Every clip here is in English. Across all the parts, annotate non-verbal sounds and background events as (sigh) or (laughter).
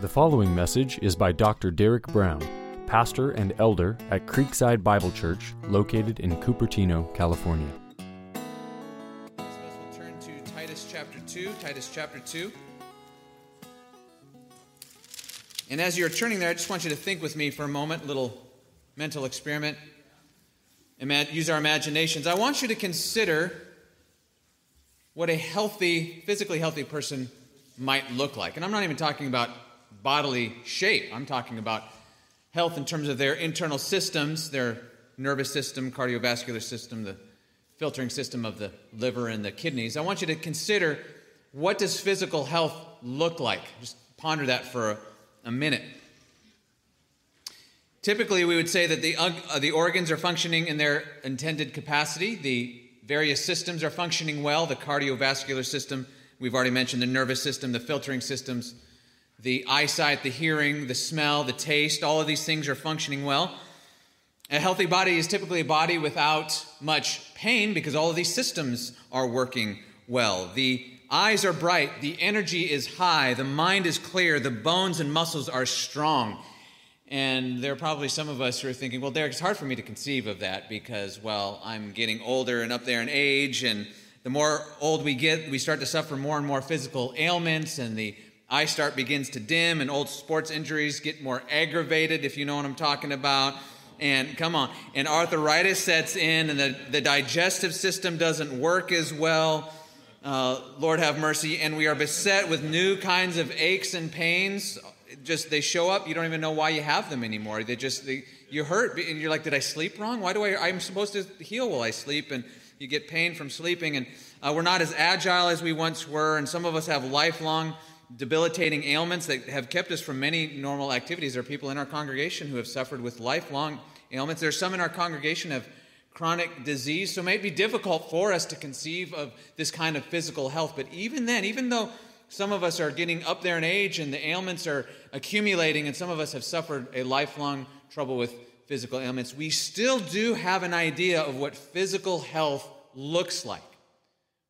The following message is by Dr. Derek Brown, pastor and elder at Creekside Bible Church, located in Cupertino, California. We'll turn to Titus chapter 2. Titus chapter 2. And as you're turning there, I just want you to think with me for a moment, little mental experiment. Use our imaginations. I want you to consider what a healthy, physically healthy person might look like. And I'm not even talking about bodily shape, I'm talking about health in terms of their internal systems, their nervous system, cardiovascular system, the filtering system of the liver and the kidneys. I want you to consider what does physical health look like? Just ponder that for a, a minute. Typically, we would say that the, uh, the organs are functioning in their intended capacity. The various systems are functioning well. The cardiovascular system, we've already mentioned the nervous system, the filtering systems, the eyesight, the hearing, the smell, the taste, all of these things are functioning well. A healthy body is typically a body without much pain because all of these systems are working well. The eyes are bright, the energy is high, the mind is clear, the bones and muscles are strong. And there are probably some of us who are thinking, well, Derek, it's hard for me to conceive of that because, well, I'm getting older and up there in age, and the more old we get, we start to suffer more and more physical ailments, and the eye start begins to dim, and old sports injuries get more aggravated, if you know what I'm talking about. And come on, and arthritis sets in, and the, the digestive system doesn't work as well. Uh, Lord have mercy. And we are beset with new kinds of aches and pains just they show up you don't even know why you have them anymore they just they, you hurt and you're like did i sleep wrong why do i i'm supposed to heal while i sleep and you get pain from sleeping and uh, we're not as agile as we once were and some of us have lifelong debilitating ailments that have kept us from many normal activities there are people in our congregation who have suffered with lifelong ailments There are some in our congregation have chronic disease so it may be difficult for us to conceive of this kind of physical health but even then even though some of us are getting up there in age and the ailments are accumulating, and some of us have suffered a lifelong trouble with physical ailments. We still do have an idea of what physical health looks like.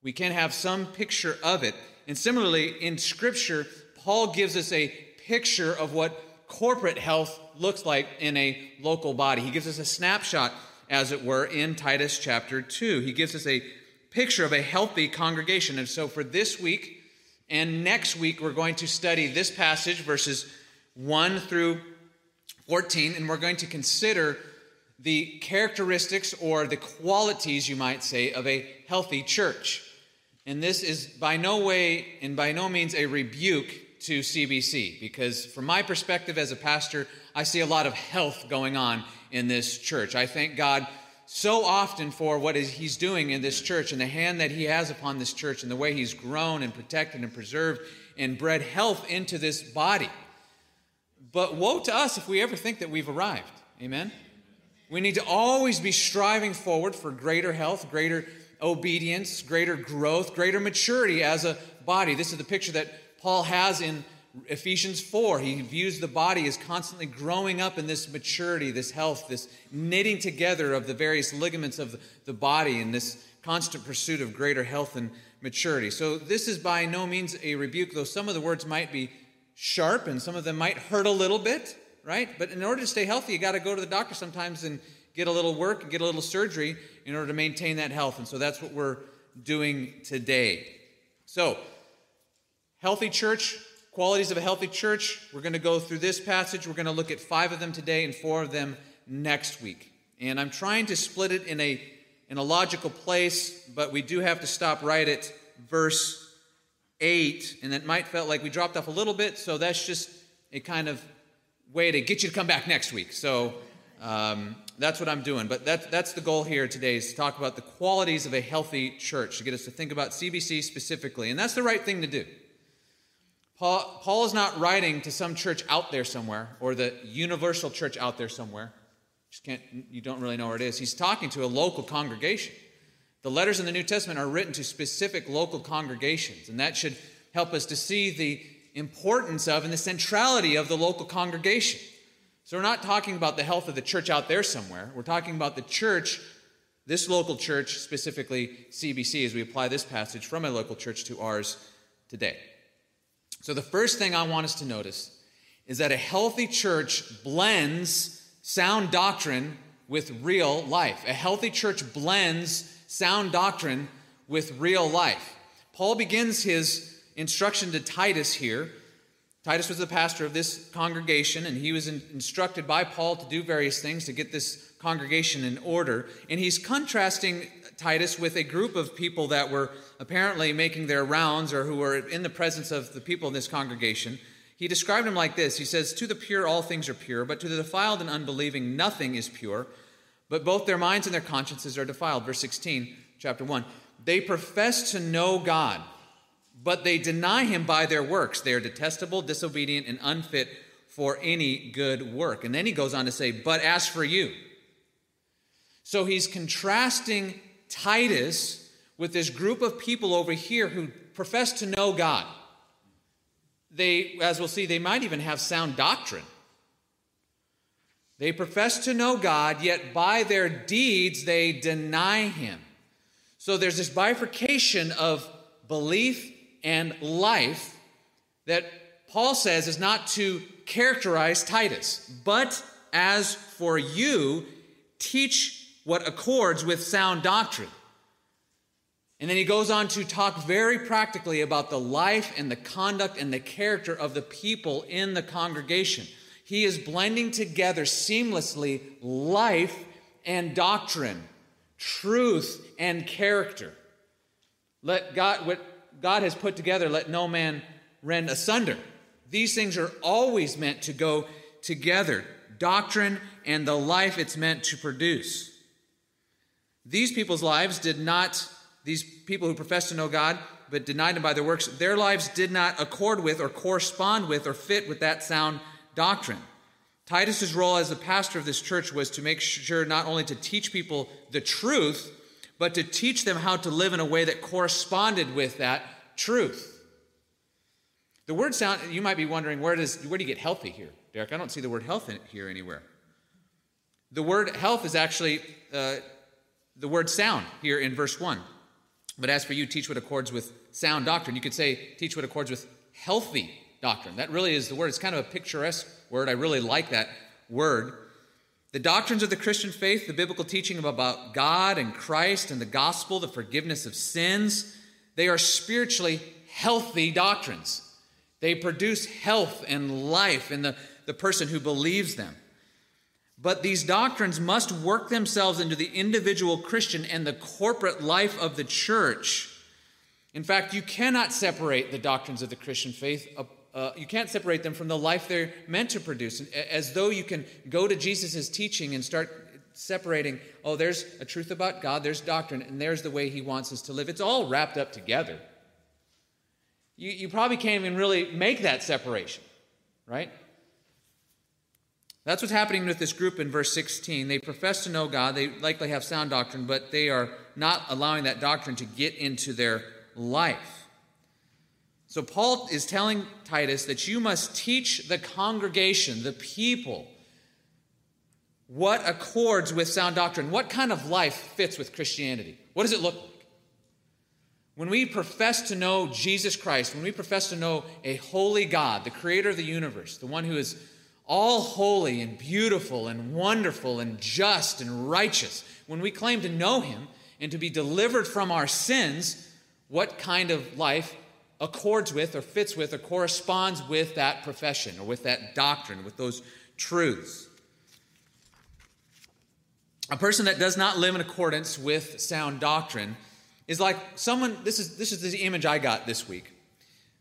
We can have some picture of it. And similarly, in Scripture, Paul gives us a picture of what corporate health looks like in a local body. He gives us a snapshot, as it were, in Titus chapter 2. He gives us a picture of a healthy congregation. And so for this week, and next week, we're going to study this passage, verses 1 through 14, and we're going to consider the characteristics or the qualities, you might say, of a healthy church. And this is by no way and by no means a rebuke to CBC, because from my perspective as a pastor, I see a lot of health going on in this church. I thank God so often for what is, he's doing in this church and the hand that he has upon this church and the way he's grown and protected and preserved and bred health into this body. But woe to us if we ever think that we've arrived. Amen? We need to always be striving forward for greater health, greater obedience, greater growth, greater maturity as a body. This is the picture that Paul has in Ephesians 4, he views the body as constantly growing up in this maturity, this health, this knitting together of the various ligaments of the body, and this constant pursuit of greater health and maturity. So, this is by no means a rebuke, though some of the words might be sharp and some of them might hurt a little bit, right? But in order to stay healthy, you got to go to the doctor sometimes and get a little work and get a little surgery in order to maintain that health. And so, that's what we're doing today. So, healthy church, Qualities of a healthy church. We're going to go through this passage. We're going to look at five of them today and four of them next week. And I'm trying to split it in a, in a logical place, but we do have to stop right at verse 8. And it might felt like we dropped off a little bit, so that's just a kind of way to get you to come back next week. So um, that's what I'm doing. But that, that's the goal here today is to talk about the qualities of a healthy church, to get us to think about CBC specifically. And that's the right thing to do. Paul, Paul is not writing to some church out there somewhere or the universal church out there somewhere. Just can't, you don't really know where it is. He's talking to a local congregation. The letters in the New Testament are written to specific local congregations, and that should help us to see the importance of and the centrality of the local congregation. So, we're not talking about the health of the church out there somewhere. We're talking about the church, this local church, specifically CBC, as we apply this passage from a local church to ours today. So, the first thing I want us to notice is that a healthy church blends sound doctrine with real life. A healthy church blends sound doctrine with real life. Paul begins his instruction to Titus here. Titus was the pastor of this congregation, and he was instructed by Paul to do various things to get this congregation in order. And he's contrasting Titus with a group of people that were apparently making their rounds or who were in the presence of the people in this congregation. He described them like this He says, To the pure, all things are pure, but to the defiled and unbelieving, nothing is pure. But both their minds and their consciences are defiled. Verse 16, chapter 1. They profess to know God, but they deny him by their works. They are detestable, disobedient, and unfit for any good work. And then he goes on to say, But as for you. So he's contrasting Titus with this group of people over here who profess to know God. They, as we'll see, they might even have sound doctrine. They profess to know God, yet by their deeds they deny Him. So there's this bifurcation of belief and life that Paul says is not to characterize Titus, but as for you, teach what accords with sound doctrine. And then he goes on to talk very practically about the life and the conduct and the character of the people in the congregation. He is blending together seamlessly life and doctrine, truth and character. Let God, what God has put together, let no man rend asunder. These things are always meant to go together doctrine and the life it's meant to produce. These people's lives did not, these people who professed to know God but denied Him by their works, their lives did not accord with or correspond with or fit with that sound doctrine. Titus's role as the pastor of this church was to make sure not only to teach people the truth, but to teach them how to live in a way that corresponded with that truth. The word sound, you might be wondering, where, does, where do you get healthy here, Derek? I don't see the word health here anywhere. The word health is actually uh, the word sound here in verse 1. But as for you, teach what accords with sound doctrine. You could say, teach what accords with healthy doctrine. That really is the word. It's kind of a picturesque word. I really like that word. The doctrines of the Christian faith, the biblical teaching about God and Christ and the gospel, the forgiveness of sins, they are spiritually healthy doctrines. They produce health and life in the, the person who believes them. But these doctrines must work themselves into the individual Christian and the corporate life of the church. In fact, you cannot separate the doctrines of the Christian faith. Uh, you can't separate them from the life they're meant to produce. As though you can go to Jesus' teaching and start separating, oh, there's a truth about God, there's doctrine, and there's the way He wants us to live. It's all wrapped up together. You, you probably can't even really make that separation, right? That's what's happening with this group in verse 16. They profess to know God, they likely have sound doctrine, but they are not allowing that doctrine to get into their life. So, Paul is telling Titus that you must teach the congregation, the people, what accords with sound doctrine. What kind of life fits with Christianity? What does it look like? When we profess to know Jesus Christ, when we profess to know a holy God, the creator of the universe, the one who is all holy and beautiful and wonderful and just and righteous, when we claim to know him and to be delivered from our sins, what kind of life accords with or fits with or corresponds with that profession or with that doctrine, with those truths? A person that does not live in accordance with sound doctrine is like someone, this is, this is the image I got this week.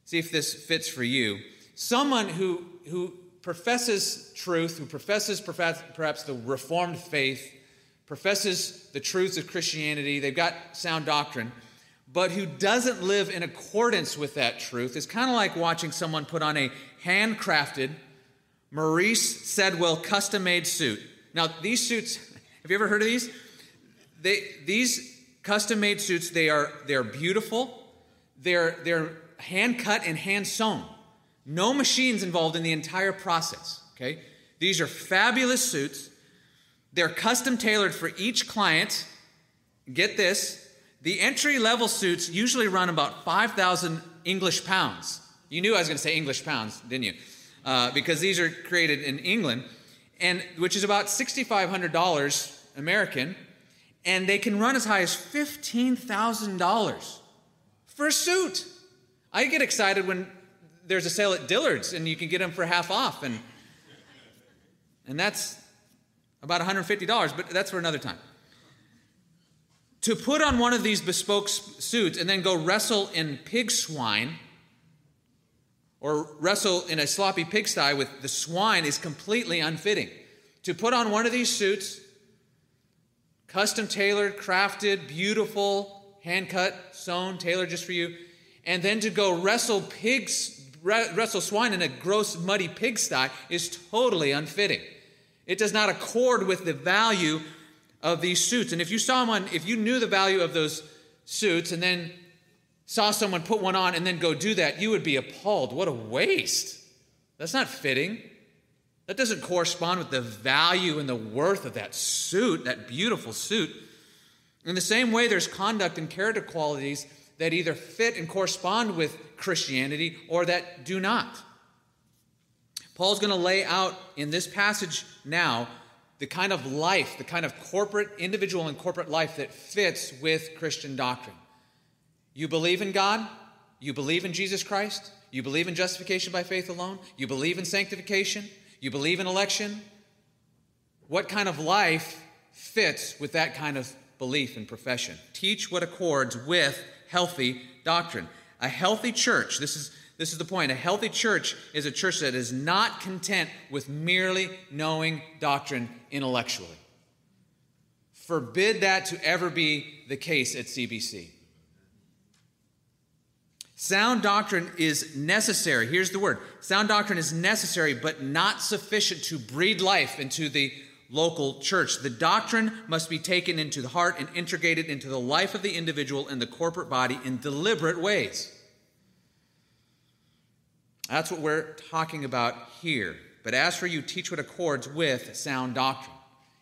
See if this fits for you. Someone who, who professes truth, who professes perhaps the Reformed faith, professes the truths of Christianity, they've got sound doctrine, but who doesn't live in accordance with that truth is kind of like watching someone put on a handcrafted Maurice Sedwell custom made suit. Now, these suits, have you ever heard of these? They, these custom made suits, they are, they're beautiful, they're, they're hand cut and hand sewn. No machines involved in the entire process, okay? These are fabulous suits. They're custom tailored for each client. Get this the entry level suits usually run about 5,000 English pounds. You knew I was going to say English pounds, didn't you? uh, because these are created in England, and which is about $6,500 American, and they can run as high as $15,000 for a suit. I get excited when there's a sale at Dillard's and you can get them for half off, and and that's about $150, but that's for another time. To put on one of these bespoke suits and then go wrestle in pig swine or wrestle in a sloppy pigsty with the swine is completely unfitting. To put on one of these suits, custom tailored, crafted, beautiful, hand cut, sewn, tailored just for you, and then to go wrestle pigs, wrestle swine in a gross, muddy pigsty is totally unfitting. It does not accord with the value of these suits. And if you saw one, if you knew the value of those suits and then saw someone put one on and then go do that, you would be appalled. What a waste. That's not fitting. That doesn't correspond with the value and the worth of that suit, that beautiful suit. In the same way, there's conduct and character qualities that either fit and correspond with Christianity or that do not. Paul's going to lay out in this passage now the kind of life, the kind of corporate, individual and corporate life that fits with Christian doctrine. You believe in God, you believe in Jesus Christ, you believe in justification by faith alone, you believe in sanctification, you believe in election. What kind of life fits with that kind of belief and profession? Teach what accords with healthy doctrine. A healthy church, this is this is the point. A healthy church is a church that is not content with merely knowing doctrine intellectually. Forbid that to ever be the case at CBC. Sound doctrine is necessary. Here's the word sound doctrine is necessary, but not sufficient to breed life into the local church. The doctrine must be taken into the heart and integrated into the life of the individual and the corporate body in deliberate ways. That's what we're talking about here. But as for you, teach what accords with sound doctrine.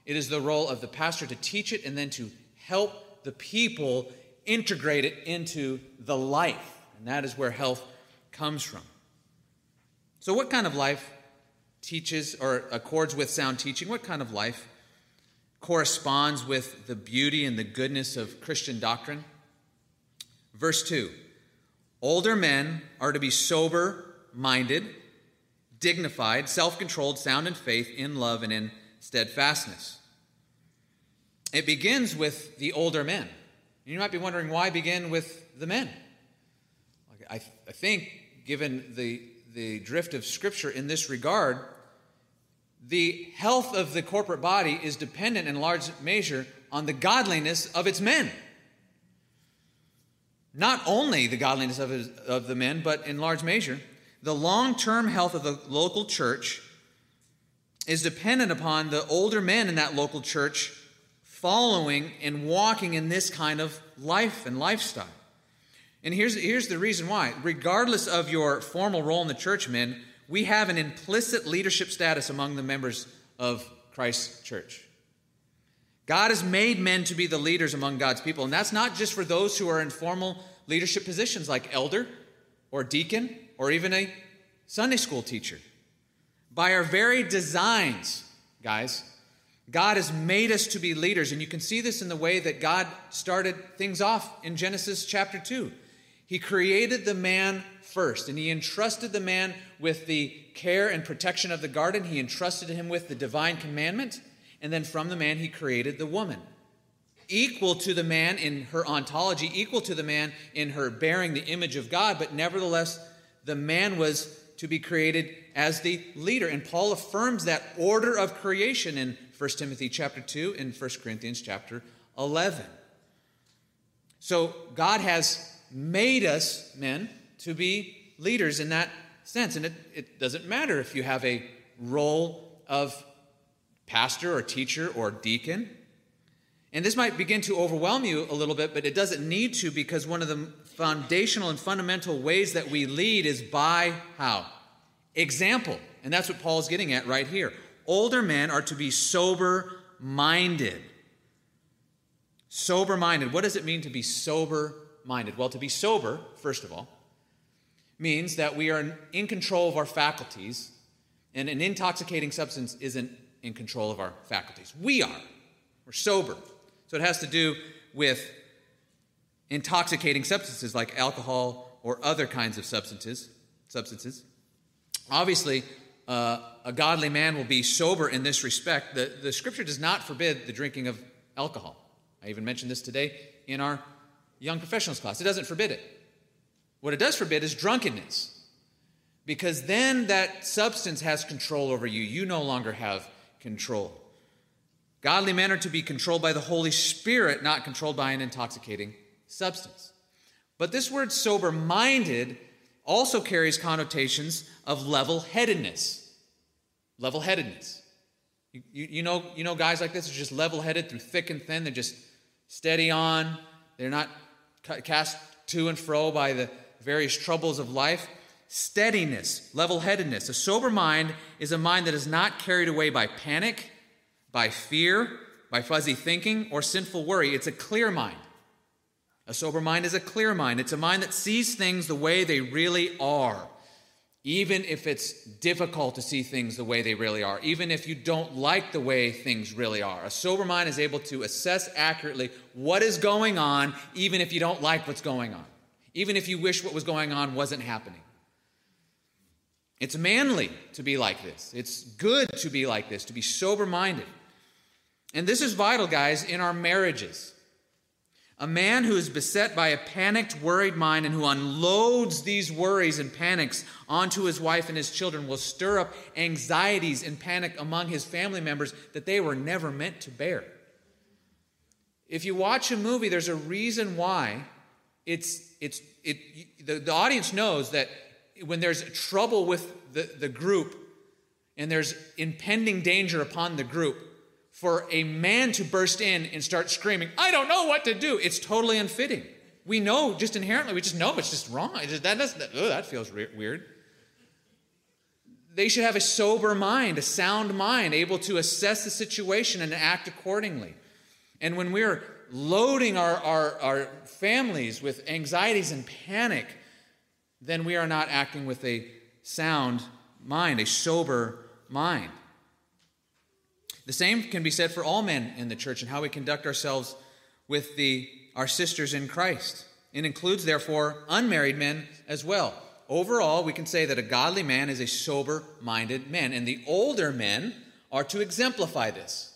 It is the role of the pastor to teach it and then to help the people integrate it into the life. And that is where health comes from. So, what kind of life teaches or accords with sound teaching? What kind of life corresponds with the beauty and the goodness of Christian doctrine? Verse 2 Older men are to be sober minded, dignified, self controlled, sound in faith, in love, and in steadfastness. It begins with the older men. You might be wondering why begin with the men? I, I think, given the, the drift of Scripture in this regard, the health of the corporate body is dependent in large measure on the godliness of its men. Not only the godliness of, his, of the men, but in large measure, the long term health of the local church is dependent upon the older men in that local church following and walking in this kind of life and lifestyle. And here's, here's the reason why. Regardless of your formal role in the church, men, we have an implicit leadership status among the members of Christ's church. God has made men to be the leaders among God's people, and that's not just for those who are in formal leadership positions like elder or deacon or even a Sunday school teacher. By our very designs, guys, God has made us to be leaders. And you can see this in the way that God started things off in Genesis chapter 2. He created the man first, and he entrusted the man with the care and protection of the garden. He entrusted him with the divine commandment. And then from the man, he created the woman. Equal to the man in her ontology, equal to the man in her bearing the image of God, but nevertheless the man was to be created as the leader. And Paul affirms that order of creation in 1 Timothy chapter 2 and 1 Corinthians chapter 11. So God has made us, men, to be leaders in that sense. And it, it doesn't matter if you have a role of pastor or teacher or deacon. And this might begin to overwhelm you a little bit, but it doesn't need to because one of the foundational and fundamental ways that we lead is by how? Example. And that's what Paul's getting at right here. Older men are to be sober minded. Sober minded. What does it mean to be sober minded? Well, to be sober, first of all, means that we are in control of our faculties And an intoxicating substance isn't in control of our faculties. We are. We're sober. So it has to do with intoxicating substances like alcohol or other kinds of substances. Substances. Obviously, uh, a godly man will be sober in this respect. The, the scripture does not forbid the drinking of alcohol. I even mentioned this today in our young professionals class. It doesn't forbid it. What it does forbid is drunkenness. Because then that substance has control over you. You no longer have control. Godly men are to be controlled by the Holy Spirit, not controlled by an intoxicating substance. But this word sober minded also carries connotations of level headedness. Level headedness. You, you, you, know, you know guys like this are just level headed through thick and thin. They're just steady on. They're not cast to and fro by the various troubles of life. Steadiness, level headedness. A sober mind is a mind that is not carried away by panic, by fear, by fuzzy thinking, or sinful worry. It's a clear mind. A sober mind is a clear mind. It's a mind that sees things the way they really are, even if it's difficult to see things the way they really are, even if you don't like the way things really are. A sober mind is able to assess accurately what is going on, even if you don't like what's going on, even if you wish what was going on wasn't happening. It's manly to be like this. It's good to be like this, to be sober minded. And this is vital, guys, in our marriages. A man who is beset by a panicked, worried mind and who unloads these worries and panics onto his wife and his children will stir up anxieties and panic among his family members that they were never meant to bear. If you watch a movie, there's a reason why it's, it's, it, the, the audience knows that when there's trouble with the, the group and there's impending danger upon the group, for a man to burst in and start screaming, I don't know what to do, it's totally unfitting. We know just inherently, we just know it's just wrong. Just, that, oh, that feels re- weird. They should have a sober mind, a sound mind, able to assess the situation and act accordingly. And when we're loading our, our, our families with anxieties and panic, then we are not acting with a sound mind, a sober mind. The same can be said for all men in the church and how we conduct ourselves with the, our sisters in Christ. It includes, therefore, unmarried men as well. Overall, we can say that a godly man is a sober minded man, and the older men are to exemplify this.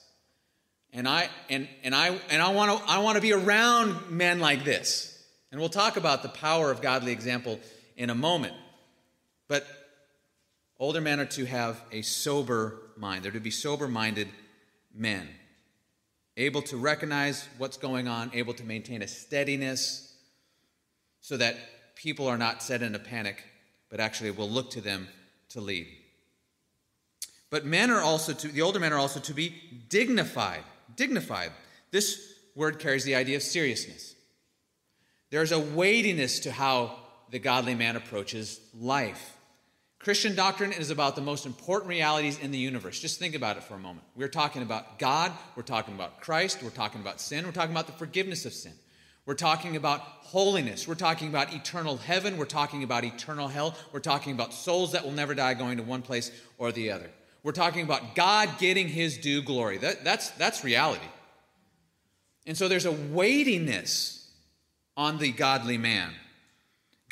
And I and and I and I want to I want to be around men like this. And we'll talk about the power of godly example in a moment. But older men are to have a sober mind. They're to be sober minded men, able to recognize what's going on, able to maintain a steadiness so that people are not set in a panic, but actually will look to them to lead. But men are also to, the older men are also to be dignified. Dignified. This word carries the idea of seriousness. There's a weightiness to how the godly man approaches life. Christian doctrine is about the most important realities in the universe. Just think about it for a moment. We're talking about God, we're talking about Christ, we're talking about sin, we're talking about the forgiveness of sin. We're talking about holiness. We're talking about eternal heaven. We're talking about eternal hell. We're talking about souls that will never die going to one place or the other. We're talking about God getting his due glory. That, that's, that's reality. And so there's a weightiness on the godly man.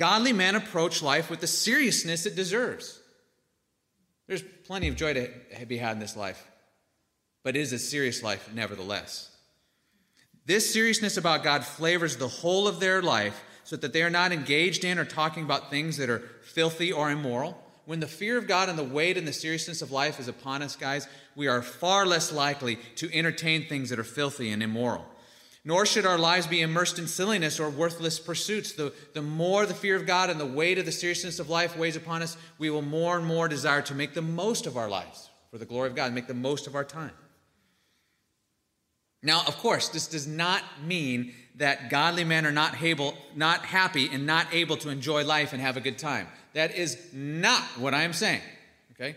Godly men approach life with the seriousness it deserves. There's plenty of joy to be had in this life, but it is a serious life nevertheless. This seriousness about God flavors the whole of their life so that they are not engaged in or talking about things that are filthy or immoral. When the fear of God and the weight and the seriousness of life is upon us, guys, we are far less likely to entertain things that are filthy and immoral. Nor should our lives be immersed in silliness or worthless pursuits. The, the more the fear of God and the weight of the seriousness of life weighs upon us, we will more and more desire to make the most of our lives for the glory of God, make the most of our time. Now, of course, this does not mean that godly men are not able, not happy and not able to enjoy life and have a good time. That is not what I am saying. Okay?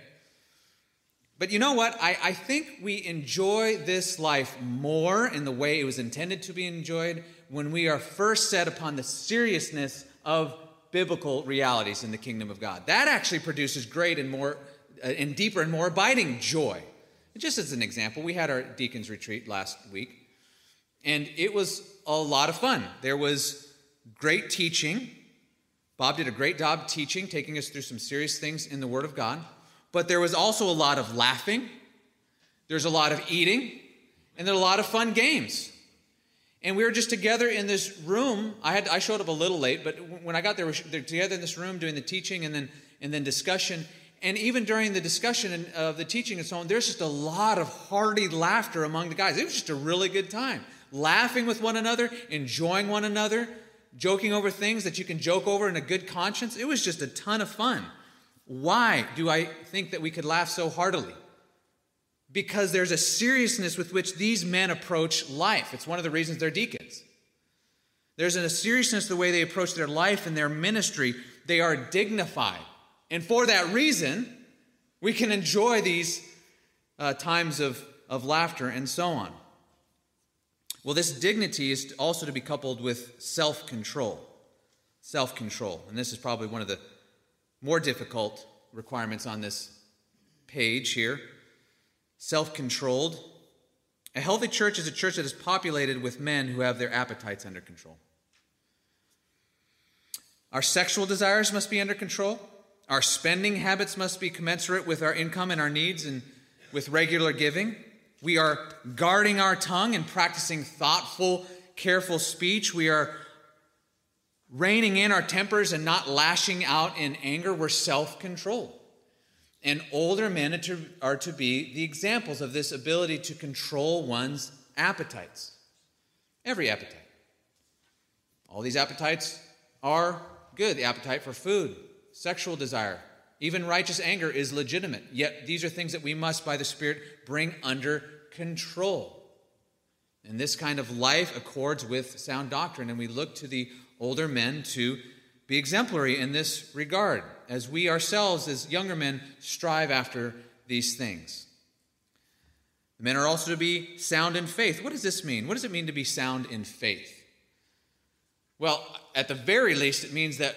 But you know what? I, I think we enjoy this life more in the way it was intended to be enjoyed when we are first set upon the seriousness of biblical realities in the kingdom of God. That actually produces great and more uh, and deeper and more abiding joy. just as an example, we had our deacons retreat last week, and it was a lot of fun. There was great teaching. Bob did a great job teaching, taking us through some serious things in the Word of God. But there was also a lot of laughing, there's a lot of eating, and there are a lot of fun games. And we were just together in this room. I had I showed up a little late, but when I got there, we were together in this room doing the teaching and then and then discussion. And even during the discussion of uh, the teaching and so on, there's just a lot of hearty laughter among the guys. It was just a really good time, laughing with one another, enjoying one another, joking over things that you can joke over in a good conscience. It was just a ton of fun. Why do I think that we could laugh so heartily? because there's a seriousness with which these men approach life. It's one of the reasons they're deacons. There's a seriousness the way they approach their life and their ministry. They are dignified. And for that reason, we can enjoy these uh, times of, of laughter and so on. Well, this dignity is also to be coupled with self control. Self control. And this is probably one of the more difficult requirements on this page here self controlled. A healthy church is a church that is populated with men who have their appetites under control. Our sexual desires must be under control. Our spending habits must be commensurate with our income and our needs and with regular giving. We are guarding our tongue and practicing thoughtful, careful speech. We are reining in our tempers and not lashing out in anger. We're self controlled. And older men are to, are to be the examples of this ability to control one's appetites. Every appetite. All these appetites are good. The appetite for food, sexual desire, even righteous anger is legitimate. Yet these are things that we must, by the Spirit, bring under control. And this kind of life accords with sound doctrine, and we look to the older men to be exemplary in this regard as we ourselves, as younger men, strive after these things. The men are also to be sound in faith. What does this mean? What does it mean to be sound in faith? Well, at the very least, it means that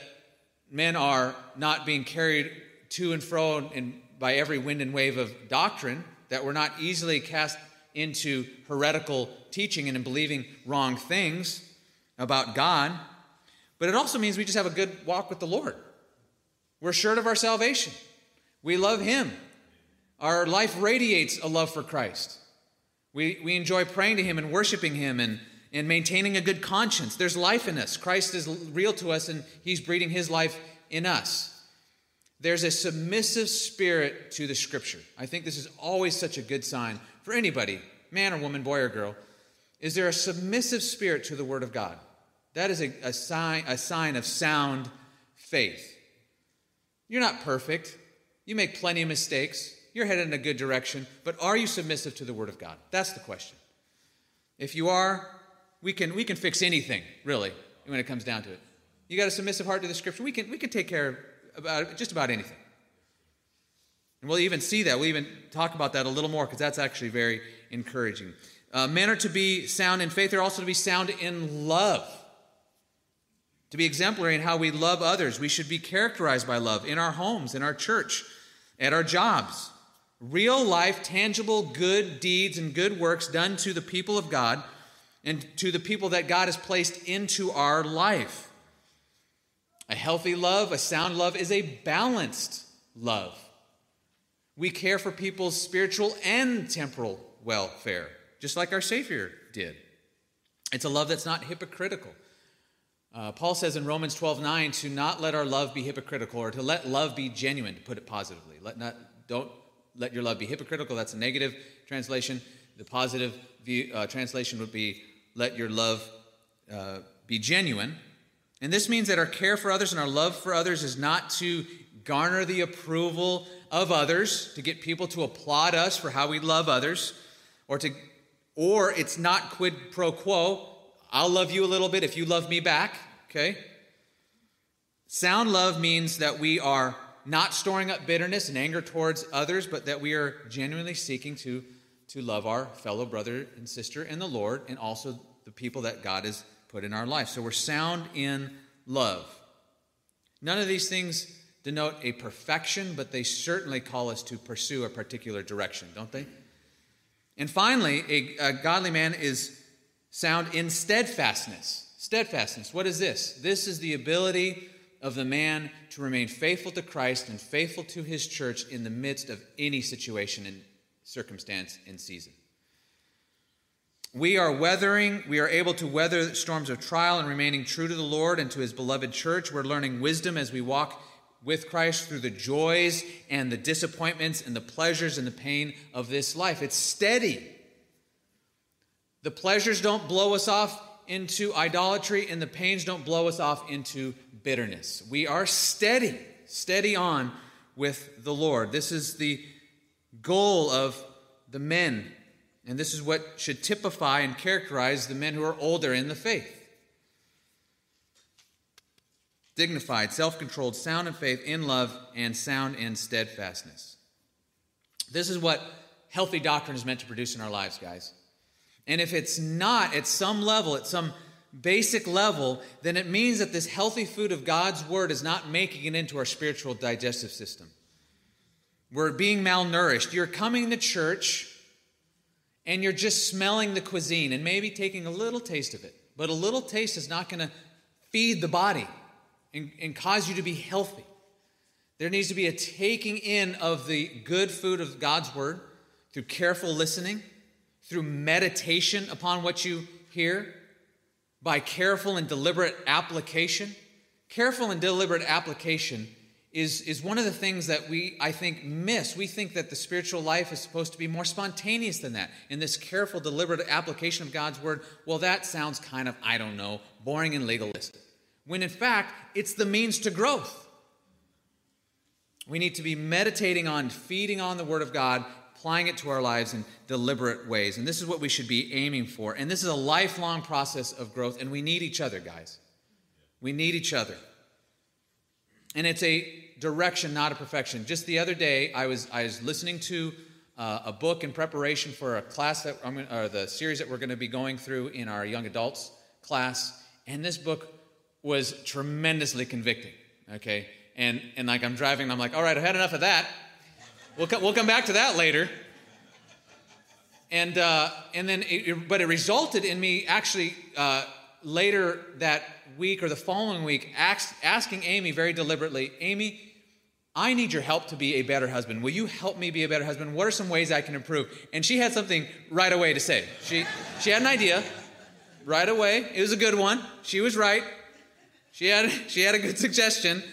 men are not being carried to and fro by every wind and wave of doctrine, that we're not easily cast into heretical teaching and in believing wrong things about God. But it also means we just have a good walk with the Lord. We're assured of our salvation. We love Him. Our life radiates a love for Christ. We, we enjoy praying to Him and worshiping Him and, and maintaining a good conscience. There's life in us. Christ is real to us and He's breeding His life in us. There's a submissive spirit to the Scripture. I think this is always such a good sign for anybody, man or woman, boy or girl. Is there a submissive spirit to the Word of God? That is a, a sign, a sign of sound faith. You're not perfect. You make plenty of mistakes. You're headed in a good direction. But are you submissive to the Word of God? That's the question. If you are, we can, we can fix anything, really, when it comes down to it. You got a submissive heart to the Scripture, we can, we can take care of about, just about anything. And we'll even see that. We'll even talk about that a little more because that's actually very encouraging. Uh, men are to be sound in faith, they're also to be sound in love to be exemplary in how we love others. We should be characterized by love in our homes, in our church, at our jobs. Real life, tangible, good deeds and good works done to the people of God and to the people that God has placed into our life. A healthy love, a sound love, is a balanced love. We care for people's spiritual and temporal welfare, just like our Savior did. It's a love that's not hypocritical. Uh, Paul says in Romans 12 9 to not let our love be hypocritical or to let love be genuine, to put it positively. Let not, don't let your love be hypocritical. That's a negative translation. The positive view, uh, translation would be let your love uh, be genuine. And this means that our care for others and our love for others is not to garner the approval of others, to get people to applaud us for how we love others, or to or it's not quid pro quo I'll love you a little bit if you love me back, okay? Sound love means that we are not storing up bitterness and anger towards others, but that we are genuinely seeking to, to love our fellow brother and sister in the Lord and also the people that God has put in our life. So we're sound in love. None of these things denote a perfection, but they certainly call us to pursue a particular direction, don't they? And finally, a, a godly man is sound in steadfastness. Steadfastness, what is this? This is the ability of the man to remain faithful to Christ and faithful to his church in the midst of any situation and circumstance and season. We are weathering, we are able to weather storms of trial and remaining true to the Lord and to his beloved church. We're learning wisdom as we walk with Christ through the joys and the disappointments and the pleasures and the pain of this life. It's steady. The pleasures don't blow us off into idolatry, and the pains don't blow us off into bitterness. We are steady, steady on with the Lord. This is the goal of the men, and this is what should typify and characterize the men who are older in the faith dignified, self controlled, sound in faith, in love, and sound in steadfastness. This is what healthy doctrine is meant to produce in our lives, guys. And if it's not at some level, at some basic level, then it means that this healthy food of God's word is not making it into our spiritual digestive system. We're being malnourished. You're coming to church and you're just smelling the cuisine and maybe taking a little taste of it. But a little taste is not going to feed the body and, and cause you to be healthy. There needs to be a taking in of the good food of God's word through careful listening, through meditation upon what you hear, by careful and deliberate application. Careful and deliberate application is, is one of the things that we, I think, miss. We think that the spiritual life is supposed to be more spontaneous than that. In this careful, deliberate application of God's word, well, that sounds kind of, I don't know, boring and legalistic when in fact it's the means to growth. We need to be meditating on, feeding on the Word of God, applying it to our lives in deliberate ways. And this is what we should be aiming for. And this is a lifelong process of growth, and we need each other, guys. We need each other. And it's a direction, not a perfection. Just the other day, I was, I was listening to uh, a book in preparation for a class that I'm or the series that we're going to be going through in our young adults class. And this book was tremendously convicting. Okay, and and like I'm driving, I'm like, all right, I've had enough of that. We'll co- we'll come back to that later. And uh, and then, it, but it resulted in me actually uh, later that week or the following week ask, asking Amy very deliberately, Amy. I need your help to be a better husband. Will you help me be a better husband? What are some ways I can improve? And she had something right away to say. She, she had an idea right away. It was a good one. She was right. She had, she had a good suggestion.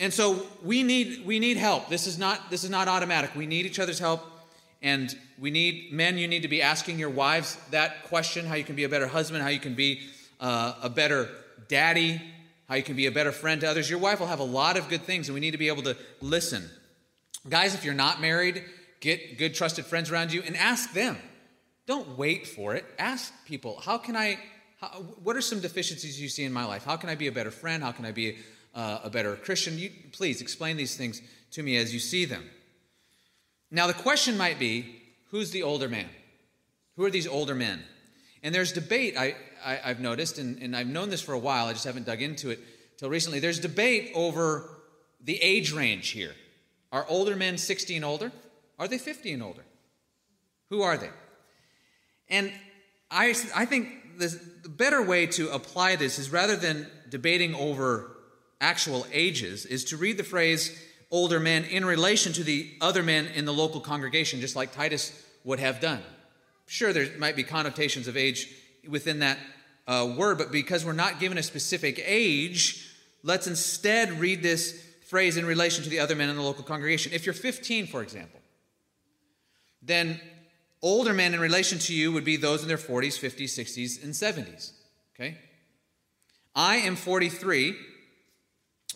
And so we need, we need help. This is, not, this is not automatic. We need each other's help. And we need, men, you need to be asking your wives that question how you can be a better husband, how you can be uh, a better daddy, how you can be a better friend to others. Your wife will have a lot of good things, and we need to be able to listen. Guys, if you're not married, get good, trusted friends around you and ask them. Don't wait for it. Ask people, how can I how, what are some deficiencies you see in my life? How can I be a better friend? How can I be uh, a better Christian? You, please explain these things to me as you see them. Now, the question might be who's the older man? Who are these older men? And there's debate, I, I, have noticed, and, and I've known this for a while, I just haven't dug into it till recently. There's debate over the age range here. Are older men 60 and older? Are they 50 and older? Who are they? And I, I think the better way to apply this is rather than debating over actual ages, is to read the phrase older men in relation to the other men in the local congregation, just like Titus would have done. Sure, there might be connotations of age within that uh, word, but because we're not given a specific age, let's instead read this phrase in relation to the other men in the local congregation. If you're 15, for example, then Older men in relation to you would be those in their 40s, 50s, 60s, and 70s. Okay? I am 43,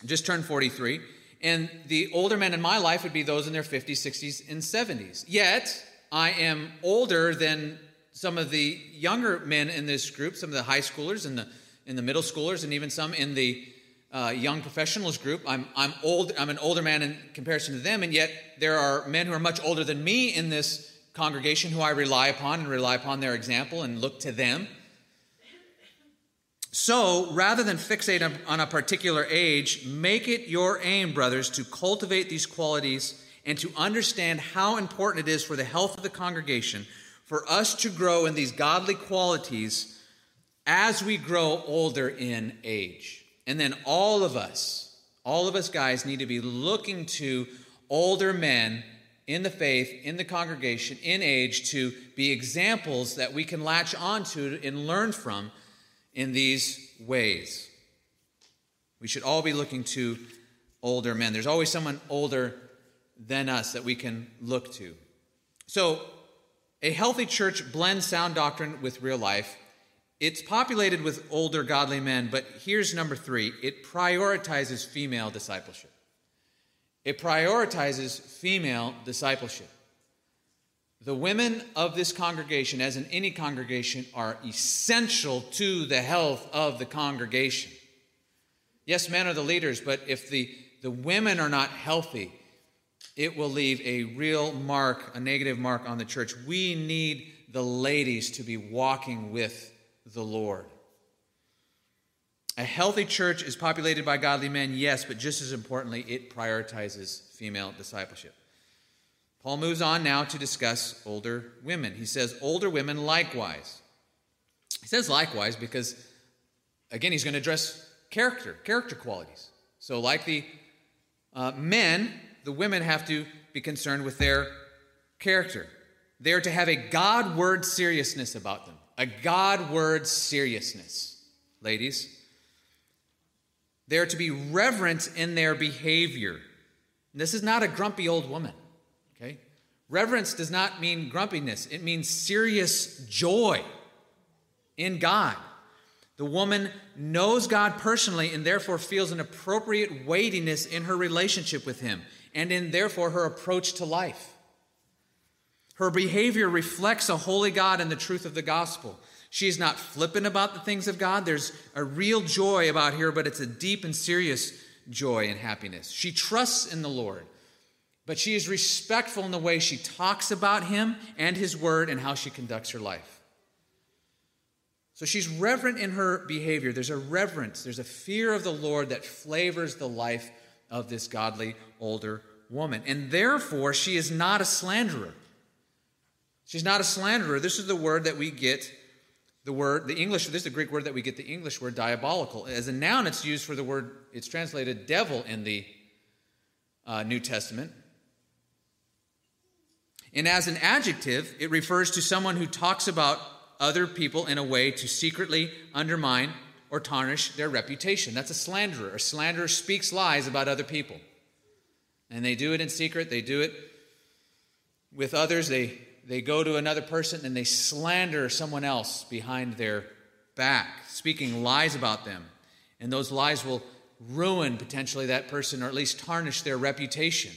just turned 43, and the older men in my life would be those in their 50s, 60s, and 70s. Yet, I am older than some of the younger men in this group, some of the high schoolers and the, and the middle schoolers, and even some in the uh, young professionals group. I'm, I'm, old, I'm an older man in comparison to them, and yet there are men who are much older than me in this congregation who I rely upon and rely upon their example and look to them. So, rather than fixate on a particular age, make it your aim, brothers, to cultivate these qualities and to understand how important it is for the health of the congregation for us to grow in these godly qualities as we grow older in age. And then all of us, all of us guys, need to be looking to older men in the faith, in the congregation, in age, to be examples that we can latch onto and learn from in these ways. We should all be looking to older men. There's always someone older than us that we can look to. So, a healthy church blends sound doctrine with real life. It's populated with older godly men, but here's number three it prioritizes female discipleship. It prioritizes female discipleship. The women of this congregation, as in any congregation, are essential to the health of the congregation. Yes, men are the leaders, but if the, the women are not healthy, it will leave a real mark, a negative mark on the church. We need the ladies to be walking with the Lord. A healthy church is populated by godly men, yes, but just as importantly, it prioritizes female discipleship. Paul moves on now to discuss older women. He says, older women likewise. He says likewise because, again, he's going to address character, character qualities. So, like the uh, men, the women have to be concerned with their character. They are to have a Godward seriousness about them. A Godward seriousness, ladies. They are to be reverent in their behavior. And this is not a grumpy old woman. Reverence does not mean grumpiness, it means serious joy in God. The woman knows God personally and therefore feels an appropriate weightiness in her relationship with Him and in therefore her approach to life. Her behavior reflects a holy God and the truth of the gospel. She is not flippant about the things of God. There's a real joy about her, but it's a deep and serious joy and happiness. She trusts in the Lord but she is respectful in the way she talks about him and his word and how she conducts her life. So she's reverent in her behavior. There's a reverence, there's a fear of the Lord that flavors the life of this godly older woman. And therefore, she is not a slanderer. She's not a slanderer. This is the word that we get the word, the English, this is the Greek word that we get the English word diabolical. As a noun, it's used for the word, it's translated devil in the uh, New Testament. And as an adjective, it refers to someone who talks about other people in a way to secretly undermine or tarnish their reputation. That's a slanderer. A slanderer speaks lies about other people. And they do it in secret, they do it with others. They, they go to another person and they slander someone else behind their back, speaking lies about them. And those lies will ruin potentially that person or at least tarnish their reputation.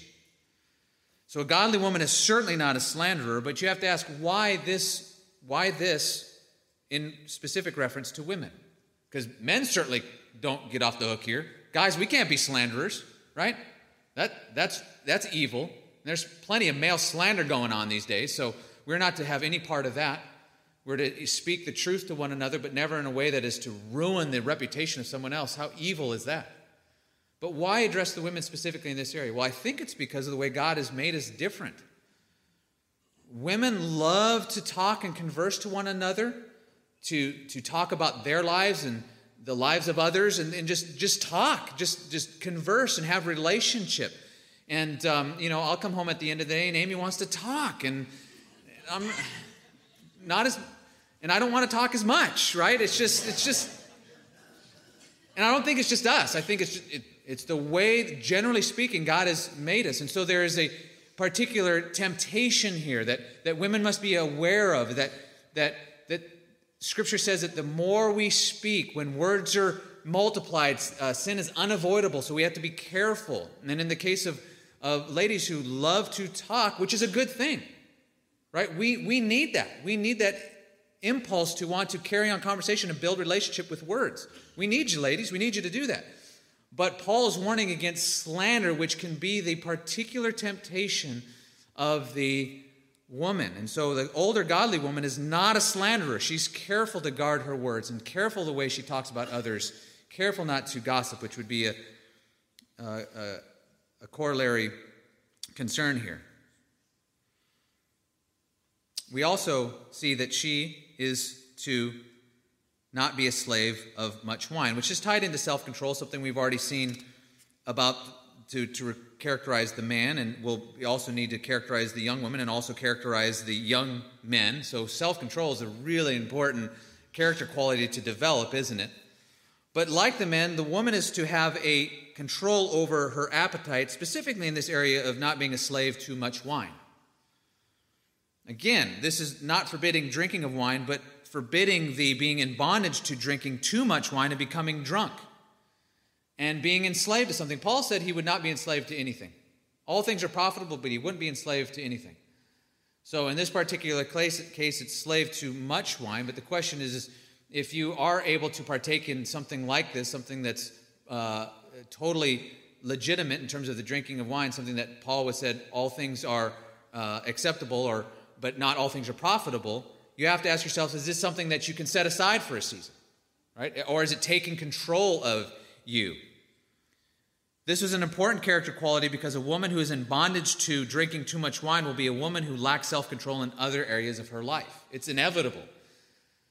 So a godly woman is certainly not a slanderer, but you have to ask why this, why this in specific reference to women? Because men certainly don't get off the hook here. Guys, we can't be slanderers, right? That, that's, that's evil. There's plenty of male slander going on these days, so we're not to have any part of that. We're to speak the truth to one another, but never in a way that is to ruin the reputation of someone else. How evil is that? But why address the women specifically in this area? Well, I think it's because of the way God has made us different. Women love to talk and converse to one another, to, to talk about their lives and the lives of others, and, and just, just talk, just, just converse and have relationship. And, um, you know, I'll come home at the end of the day and Amy wants to talk, and I'm not as, and I don't want to talk as much, right? It's just, it's just, and I don't think it's just us. I think it's just, it, it's the way, generally speaking, God has made us. And so there is a particular temptation here that, that women must be aware of, that, that, that Scripture says that the more we speak, when words are multiplied, uh, sin is unavoidable, so we have to be careful. And in the case of, of ladies who love to talk, which is a good thing, right? We, we need that. We need that impulse to want to carry on conversation and build relationship with words. We need you, ladies. We need you to do that. But Paul is warning against slander, which can be the particular temptation of the woman. And so the older godly woman is not a slanderer. She's careful to guard her words and careful the way she talks about others, careful not to gossip, which would be a, a, a corollary concern here. We also see that she is to not be a slave of much wine, which is tied into self control, something we've already seen about to, to characterize the man, and we'll also need to characterize the young woman and also characterize the young men. So, self control is a really important character quality to develop, isn't it? But like the men, the woman is to have a control over her appetite, specifically in this area of not being a slave to much wine. Again, this is not forbidding drinking of wine, but forbidding the being in bondage to drinking too much wine and becoming drunk and being enslaved to something. Paul said he would not be enslaved to anything. All things are profitable, but he wouldn't be enslaved to anything. So in this particular case, case it's slave to much wine, but the question is, is if you are able to partake in something like this, something that's uh, totally legitimate in terms of the drinking of wine, something that Paul would said all things are uh, acceptable, or but not all things are profitable. You have to ask yourself: Is this something that you can set aside for a season, right? Or is it taking control of you? This is an important character quality because a woman who is in bondage to drinking too much wine will be a woman who lacks self control in other areas of her life. It's inevitable.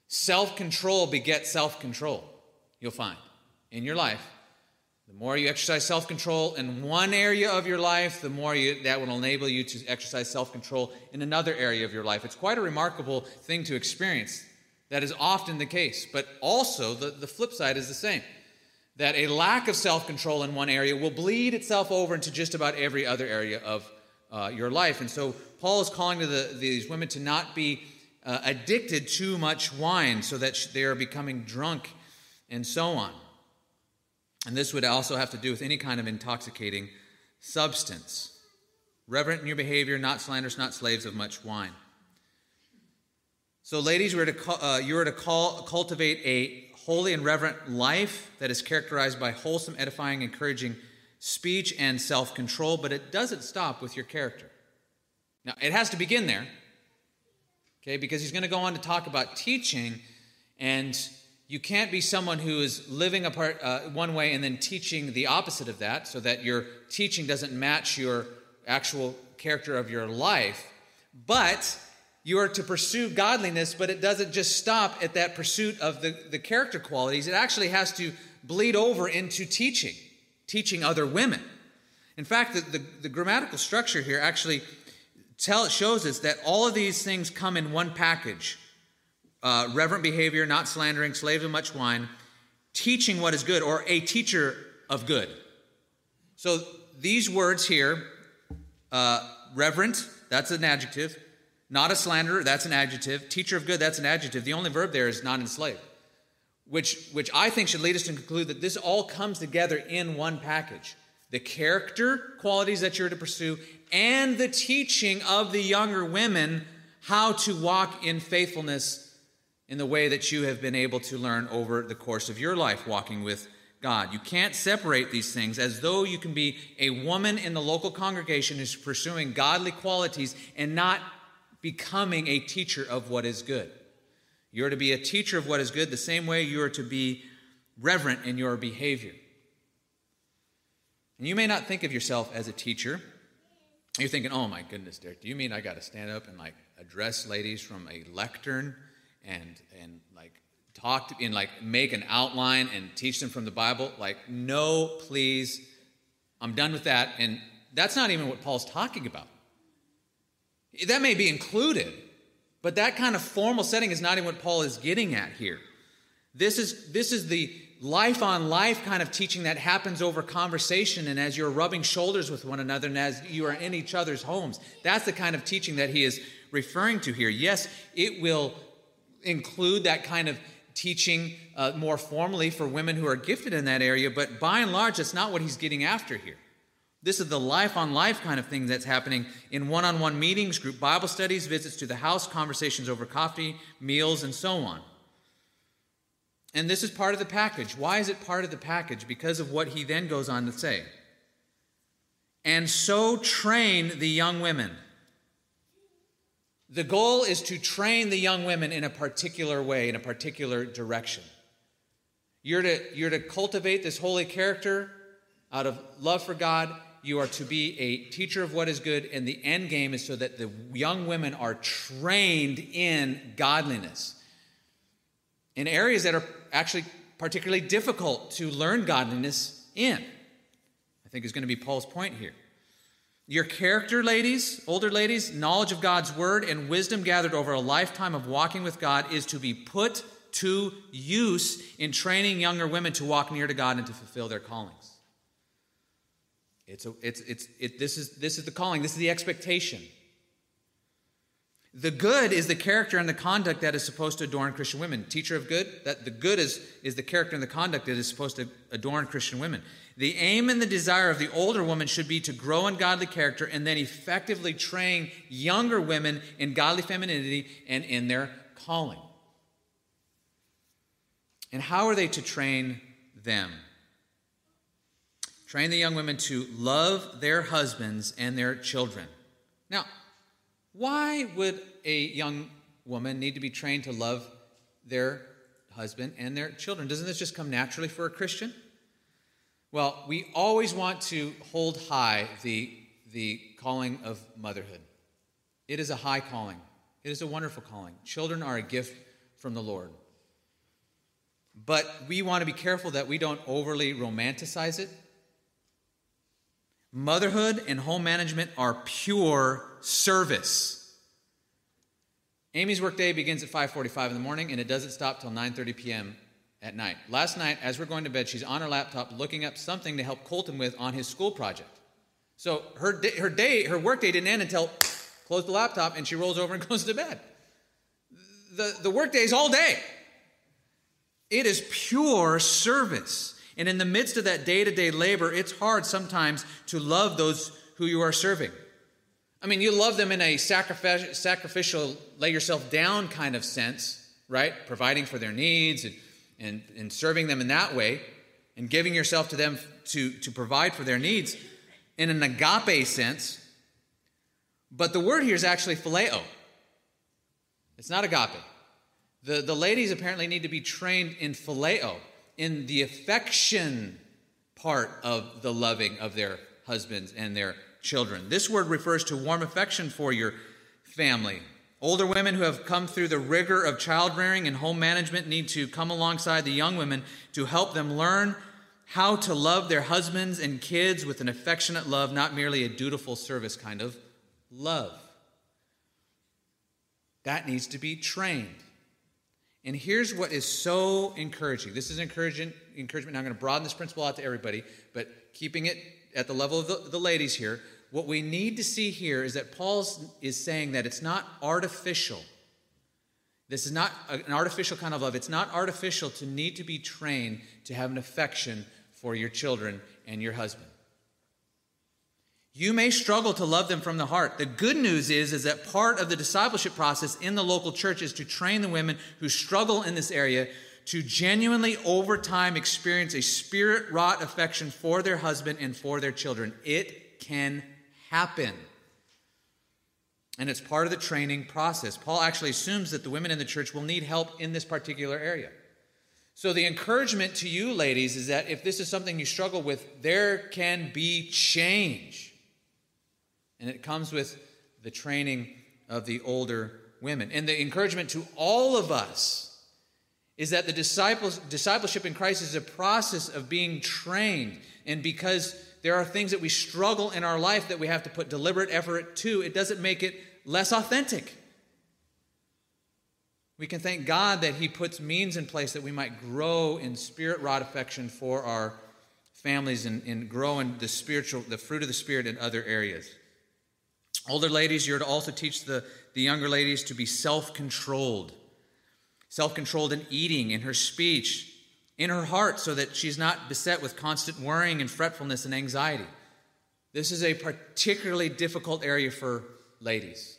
Self control begets self control, you'll find in your life. The more you exercise self control in one area of your life, the more you, that will enable you to exercise self control in another area of your life. It's quite a remarkable thing to experience. That is often the case. But also, the, the flip side is the same that a lack of self control in one area will bleed itself over into just about every other area of uh, your life. And so, Paul is calling to the, these women to not be uh, addicted too much wine so that they are becoming drunk and so on. And this would also have to do with any kind of intoxicating substance. Reverent in your behavior, not slanderous, not slaves of much wine. So, ladies, you are to, uh, you are to call, cultivate a holy and reverent life that is characterized by wholesome, edifying, encouraging speech and self control, but it doesn't stop with your character. Now, it has to begin there, okay, because he's going to go on to talk about teaching, and you can't be someone who is living apart uh, one way and then teaching the opposite of that, so that your teaching doesn't match your actual character of your life. But you are to pursue godliness, but it doesn't just stop at that pursuit of the, the character qualities. It actually has to bleed over into teaching, teaching other women. In fact, the, the, the grammatical structure here actually tell, shows us that all of these things come in one package uh, reverent behavior, not slandering, slave to much wine, teaching what is good, or a teacher of good. So these words here, uh, reverent, that's an adjective. Not a slanderer, that's an adjective. Teacher of good, that's an adjective. The only verb there is not enslaved, which, which I think should lead us to conclude that this all comes together in one package the character qualities that you're to pursue, and the teaching of the younger women how to walk in faithfulness in the way that you have been able to learn over the course of your life walking with God. You can't separate these things as though you can be a woman in the local congregation who's pursuing godly qualities and not becoming a teacher of what is good. You're to be a teacher of what is good the same way you are to be reverent in your behavior. And you may not think of yourself as a teacher. You're thinking, oh my goodness, Derek, do you mean I got to stand up and like address ladies from a lectern and, and like talk to, and like make an outline and teach them from the Bible? Like, no, please, I'm done with that. And that's not even what Paul's talking about. That may be included, but that kind of formal setting is not even what Paul is getting at here. This is, this is the life on life kind of teaching that happens over conversation and as you're rubbing shoulders with one another and as you are in each other's homes. That's the kind of teaching that he is referring to here. Yes, it will include that kind of teaching uh, more formally for women who are gifted in that area, but by and large, that's not what he's getting after here. This is the life on life kind of thing that's happening in one on one meetings, group Bible studies, visits to the house, conversations over coffee, meals, and so on. And this is part of the package. Why is it part of the package? Because of what he then goes on to say. And so train the young women. The goal is to train the young women in a particular way, in a particular direction. You're to, you're to cultivate this holy character out of love for God. You are to be a teacher of what is good, and the end game is so that the young women are trained in godliness in areas that are actually particularly difficult to learn godliness in. I think is going to be Paul's point here. Your character, ladies, older ladies, knowledge of God's word and wisdom gathered over a lifetime of walking with God is to be put to use in training younger women to walk near to God and to fulfill their callings. It's a, it's, it's, it, this, is, this is the calling, this is the expectation. The good is the character and the conduct that is supposed to adorn Christian women. Teacher of good, that the good is, is the character and the conduct that is supposed to adorn Christian women. The aim and the desire of the older woman should be to grow in godly character and then effectively train younger women in godly femininity and in their calling. And how are they to train them? Train the young women to love their husbands and their children. Now, why would a young woman need to be trained to love their husband and their children? Doesn't this just come naturally for a Christian? Well, we always want to hold high the, the calling of motherhood. It is a high calling, it is a wonderful calling. Children are a gift from the Lord. But we want to be careful that we don't overly romanticize it. Motherhood and home management are pure service. Amy's workday begins at 5:45 in the morning and it doesn't stop till 9:30 p.m at night. Last night, as we're going to bed, she's on her laptop looking up something to help Colton with on his school project. So her day, her day, her work day didn't end until close the laptop and she rolls over and (laughs) goes to bed. The, the work day is all day. It is pure service. And in the midst of that day to day labor, it's hard sometimes to love those who you are serving. I mean, you love them in a sacrificial, lay yourself down kind of sense, right? Providing for their needs and and, and serving them in that way and giving yourself to them to, to provide for their needs in an agape sense. But the word here is actually phileo. It's not agape. The, the ladies apparently need to be trained in phileo, in the affection part of the loving of their husbands and their children. This word refers to warm affection for your family, Older women who have come through the rigor of child rearing and home management need to come alongside the young women to help them learn how to love their husbands and kids with an affectionate love, not merely a dutiful service kind of love. That needs to be trained. And here's what is so encouraging. This is encouraging, encouragement. I'm going to broaden this principle out to everybody, but keeping it at the level of the, the ladies here what we need to see here is that Paul is saying that it's not artificial. This is not an artificial kind of love. It's not artificial to need to be trained to have an affection for your children and your husband. You may struggle to love them from the heart. The good news is, is that part of the discipleship process in the local church is to train the women who struggle in this area to genuinely, over time, experience a spirit wrought affection for their husband and for their children. It can happen. And it's part of the training process. Paul actually assumes that the women in the church will need help in this particular area. So, the encouragement to you, ladies, is that if this is something you struggle with, there can be change. And it comes with the training of the older women. And the encouragement to all of us is that the disciples, discipleship in Christ is a process of being trained. And because there are things that we struggle in our life that we have to put deliberate effort to, it doesn't make it less authentic. We can thank God that He puts means in place that we might grow in spirit wrought affection for our families and, and grow in the spiritual, the fruit of the Spirit in other areas. Older ladies, you're to also teach the, the younger ladies to be self controlled. Self controlled in eating, in her speech, in her heart so that she's not beset with constant worrying and fretfulness and anxiety. This is a particularly difficult area for ladies.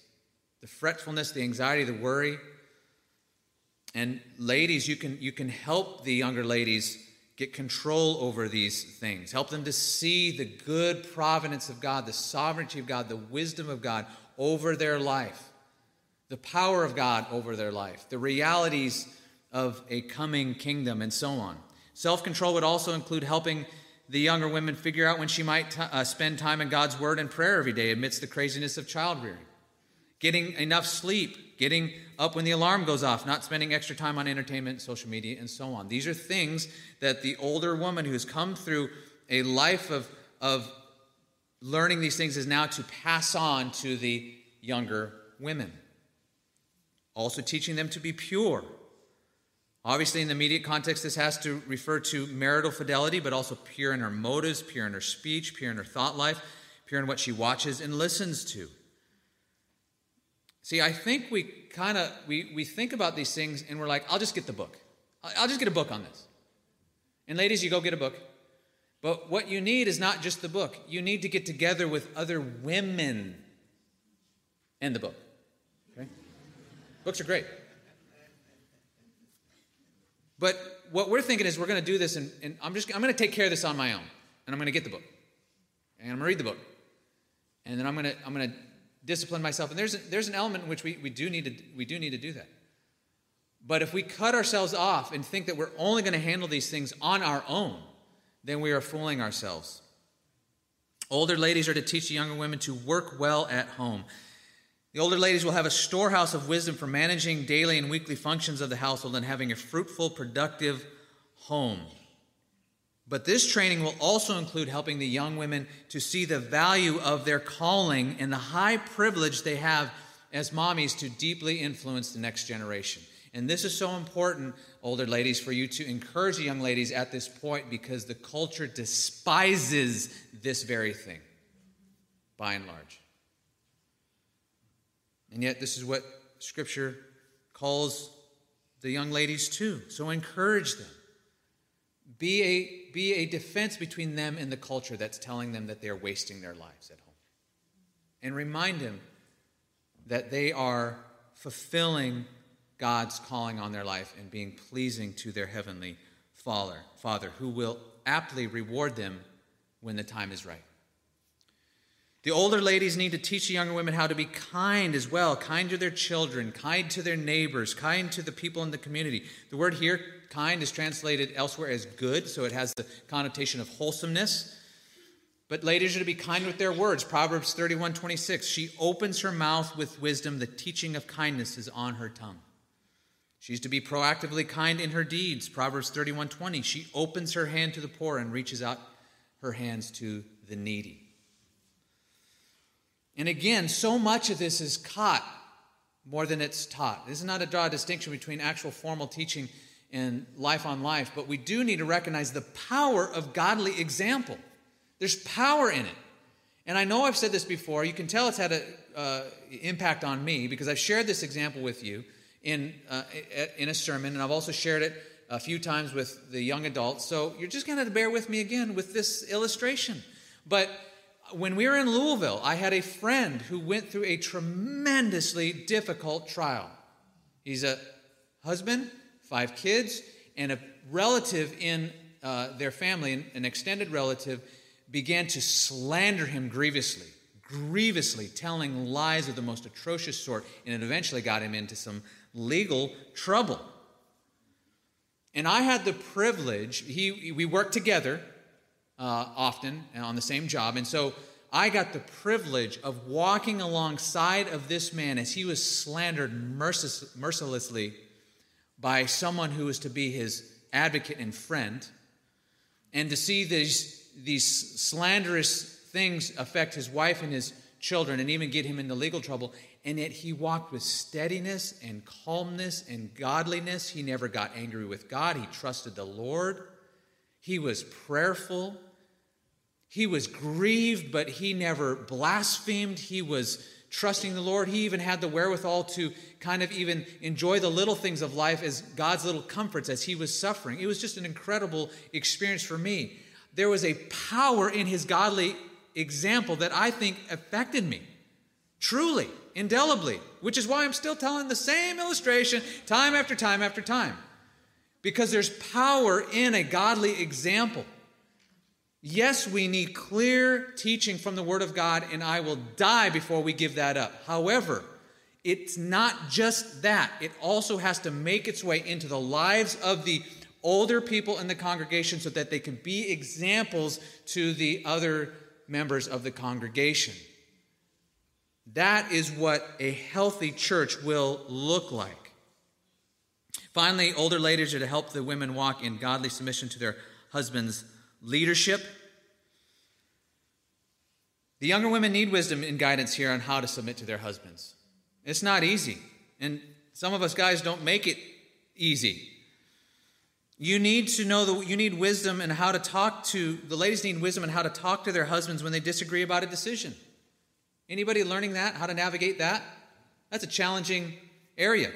The fretfulness, the anxiety, the worry. And ladies, you can, you can help the younger ladies get control over these things. Help them to see the good providence of God, the sovereignty of God, the wisdom of God over their life. the power of God over their life, the realities of a coming kingdom, and so on. Self control would also include helping the younger women figure out when she might t- uh, spend time in God's Word and prayer every day amidst the craziness of child rearing. Getting enough sleep, getting up when the alarm goes off, not spending extra time on entertainment, social media, and so on. These are things that the older woman who has come through a life of, of learning these things is now to pass on to the younger women. Also, teaching them to be pure Obviously, in the immediate context, this has to refer to marital fidelity, but also pure in her motives, pure in her speech, pure in her thought life, pure in what she watches and listens to. See, I think we kind of we, we think about these things and we're like, I'll just get the book. I'll just get a book on this. And ladies, you go get a book. But what you need is not just the book. You need to get together with other women and the book. Okay? Books are great. But what we're thinking is we're going to do this, and, and I'm just I'm going to take care of this on my own, and I'm going to get the book, and I'm going to read the book, and then I'm going to I'm going to discipline myself. And there's a, there's an element in which we, we do need to we do need to do that. But if we cut ourselves off and think that we're only going to handle these things on our own, then we are fooling ourselves. Older ladies are to teach younger women to work well at home. The older ladies will have a storehouse of wisdom for managing daily and weekly functions of the household and having a fruitful, productive home. But this training will also include helping the young women to see the value of their calling and the high privilege they have as mommies to deeply influence the next generation. And this is so important, older ladies, for you to encourage young ladies at this point because the culture despises this very thing, by and large. And yet, this is what Scripture calls the young ladies to. So encourage them. Be a, be a defense between them and the culture that's telling them that they are wasting their lives at home. And remind them that they are fulfilling God's calling on their life and being pleasing to their heavenly Father, Father, who will aptly reward them when the time is right. The older ladies need to teach the younger women how to be kind as well kind to their children, kind to their neighbors, kind to the people in the community. The word here, kind, is translated elsewhere as good, so it has the connotation of wholesomeness. But ladies are to be kind with their words. Proverbs 31 26. She opens her mouth with wisdom, the teaching of kindness is on her tongue. She's to be proactively kind in her deeds. Proverbs 31 20. She opens her hand to the poor and reaches out her hands to the needy. And again, so much of this is caught more than it's taught. This is not to draw a distinction between actual formal teaching and life on life, but we do need to recognize the power of godly example. There's power in it. And I know I've said this before. You can tell it's had an uh, impact on me because I've shared this example with you in, uh, in a sermon, and I've also shared it a few times with the young adults. So you're just going to bear with me again with this illustration. But when we were in Louisville, I had a friend who went through a tremendously difficult trial. He's a husband, five kids, and a relative in uh, their family, an extended relative, began to slander him grievously, grievously, telling lies of the most atrocious sort, and it eventually got him into some legal trouble. And I had the privilege, he, we worked together uh, often on the same job. And so I got the privilege of walking alongside of this man as he was slandered mercil- mercilessly by someone who was to be his advocate and friend, and to see these, these slanderous things affect his wife and his children and even get him into legal trouble. And yet he walked with steadiness and calmness and godliness. He never got angry with God. He trusted the Lord. He was prayerful. He was grieved, but he never blasphemed. He was trusting the Lord. He even had the wherewithal to kind of even enjoy the little things of life as God's little comforts as he was suffering. It was just an incredible experience for me. There was a power in his godly example that I think affected me truly, indelibly, which is why I'm still telling the same illustration time after time after time. Because there's power in a godly example. Yes, we need clear teaching from the Word of God, and I will die before we give that up. However, it's not just that, it also has to make its way into the lives of the older people in the congregation so that they can be examples to the other members of the congregation. That is what a healthy church will look like. Finally, older ladies are to help the women walk in godly submission to their husband's leadership. The younger women need wisdom and guidance here on how to submit to their husbands. It's not easy, and some of us guys don't make it easy. You need to know that you need wisdom and how to talk to the ladies need wisdom and how to talk to their husbands when they disagree about a decision. Anybody learning that? How to navigate that? That's a challenging area.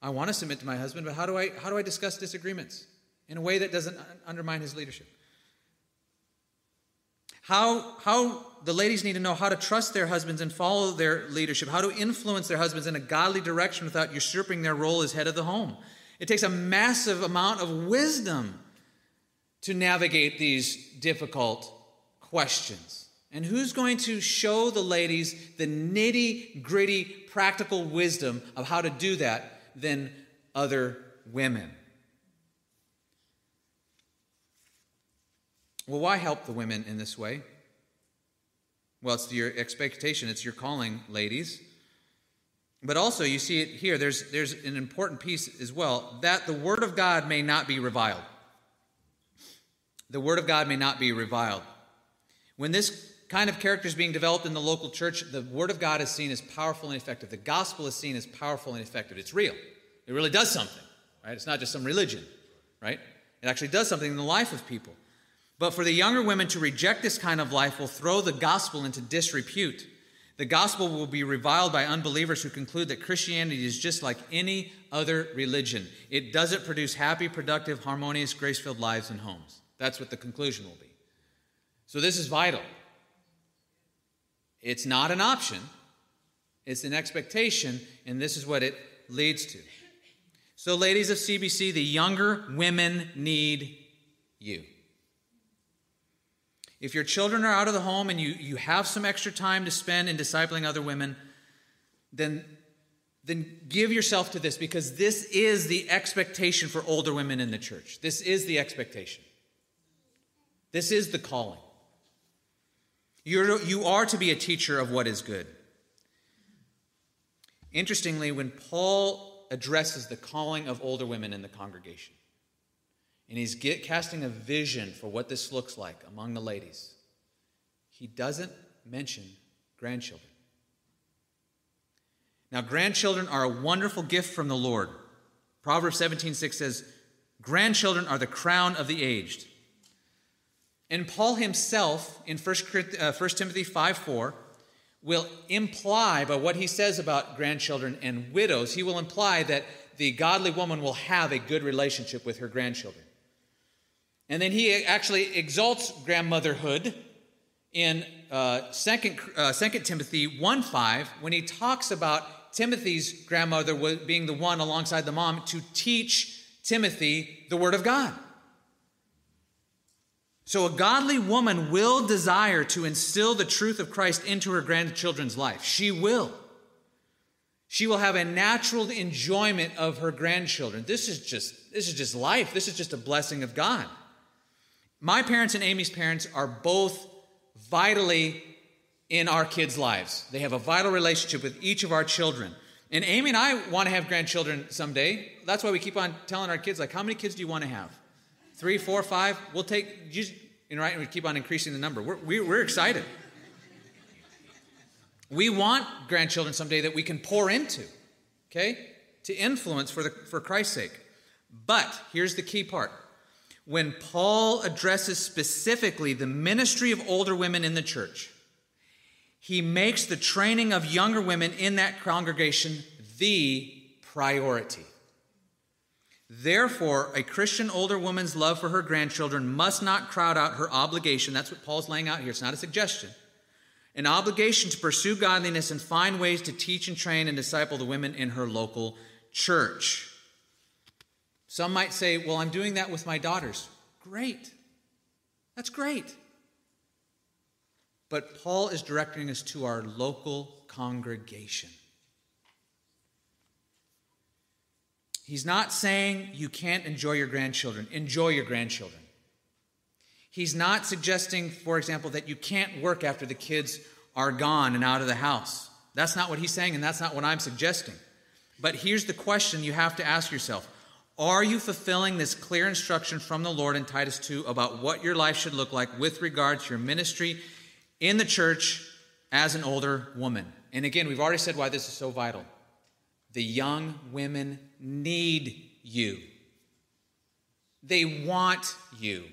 I want to submit to my husband, but how do I how do I discuss disagreements in a way that doesn't undermine his leadership? How how the ladies need to know how to trust their husbands and follow their leadership, how to influence their husbands in a godly direction without usurping their role as head of the home. It takes a massive amount of wisdom to navigate these difficult questions. And who's going to show the ladies the nitty gritty practical wisdom of how to do that than other women? Well, why help the women in this way? Well, it's your expectation, it's your calling, ladies. But also, you see it here, there's, there's an important piece as well that the Word of God may not be reviled. The Word of God may not be reviled. When this kind of character is being developed in the local church, the Word of God is seen as powerful and effective. The gospel is seen as powerful and effective. It's real, it really does something, right? It's not just some religion, right? It actually does something in the life of people. But for the younger women to reject this kind of life will throw the gospel into disrepute. The gospel will be reviled by unbelievers who conclude that Christianity is just like any other religion. It doesn't produce happy, productive, harmonious, grace filled lives and homes. That's what the conclusion will be. So, this is vital. It's not an option, it's an expectation, and this is what it leads to. So, ladies of CBC, the younger women need you. If your children are out of the home and you, you have some extra time to spend in discipling other women, then, then give yourself to this because this is the expectation for older women in the church. This is the expectation. This is the calling. You're, you are to be a teacher of what is good. Interestingly, when Paul addresses the calling of older women in the congregation, and he's get, casting a vision for what this looks like among the ladies. He doesn't mention grandchildren. Now, grandchildren are a wonderful gift from the Lord. Proverbs 17:6 says, "Grandchildren are the crown of the aged." And Paul himself in 1, uh, Timothy 5 4 will imply by what he says about grandchildren and widows, he will imply that the godly woman will have a good relationship with her grandchildren. And then he actually exalts grandmotherhood in uh, 2, uh, 2 Timothy 1 5 when he talks about Timothy's grandmother being the one alongside the mom to teach Timothy the Word of God. So, a godly woman will desire to instill the truth of Christ into her grandchildren's life. She will. She will have a natural enjoyment of her grandchildren. This is just, this is just life. This is just a blessing of God. My parents and Amy's parents are both vitally in our kids' lives. They have a vital relationship with each of our children. And Amy and I want to have grandchildren someday. That's why we keep on telling our kids, like, how many kids do you want to have? Three, four, five? We'll take, you know, right? And we keep on increasing the number. We're, we, are we are excited. We want grandchildren someday that we can pour into, okay? To influence for, the, for Christ's sake. But here's the key part when Paul addresses specifically the ministry of older women in the church, he makes the training of younger women in that congregation the priority. Therefore, a Christian older woman's love for her grandchildren must not crowd out her obligation. That's what Paul's laying out here. It's not a suggestion. An obligation to pursue godliness and find ways to teach and train and disciple the women in her local church. Some might say, Well, I'm doing that with my daughters. Great. That's great. But Paul is directing us to our local congregation. He's not saying you can't enjoy your grandchildren. Enjoy your grandchildren. He's not suggesting, for example, that you can't work after the kids are gone and out of the house. That's not what he's saying, and that's not what I'm suggesting. But here's the question you have to ask yourself Are you fulfilling this clear instruction from the Lord in Titus 2 about what your life should look like with regard to your ministry in the church as an older woman? And again, we've already said why this is so vital. The young women need you, they want you.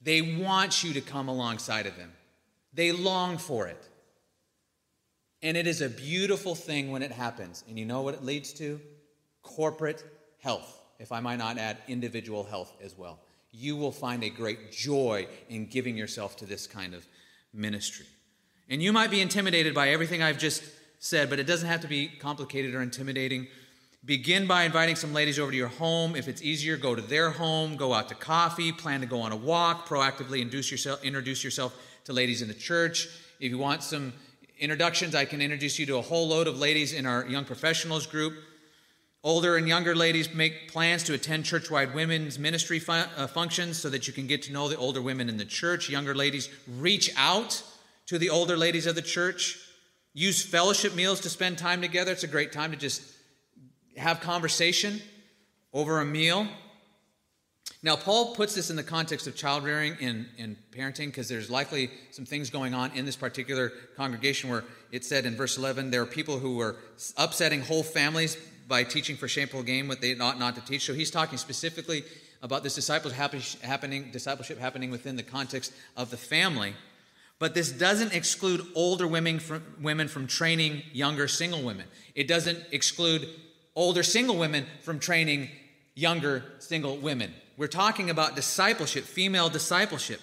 They want you to come alongside of them. They long for it. And it is a beautiful thing when it happens. And you know what it leads to? Corporate health, if I might not add individual health as well. You will find a great joy in giving yourself to this kind of ministry. And you might be intimidated by everything I've just said, but it doesn't have to be complicated or intimidating. Begin by inviting some ladies over to your home. If it's easier, go to their home, go out to coffee, plan to go on a walk, proactively induce yourself, introduce yourself to ladies in the church. If you want some introductions, I can introduce you to a whole load of ladies in our young professionals group. Older and younger ladies make plans to attend churchwide women's ministry uh, functions so that you can get to know the older women in the church. Younger ladies reach out to the older ladies of the church. Use fellowship meals to spend time together. It's a great time to just have conversation over a meal. Now, Paul puts this in the context of child rearing and, and parenting because there's likely some things going on in this particular congregation where it said in verse 11 there are people who were upsetting whole families by teaching for shameful gain what they ought not to teach. So he's talking specifically about this discipleship happening, discipleship happening within the context of the family. But this doesn't exclude older women from, women from training younger single women. It doesn't exclude older single women from training younger single women. We're talking about discipleship, female discipleship.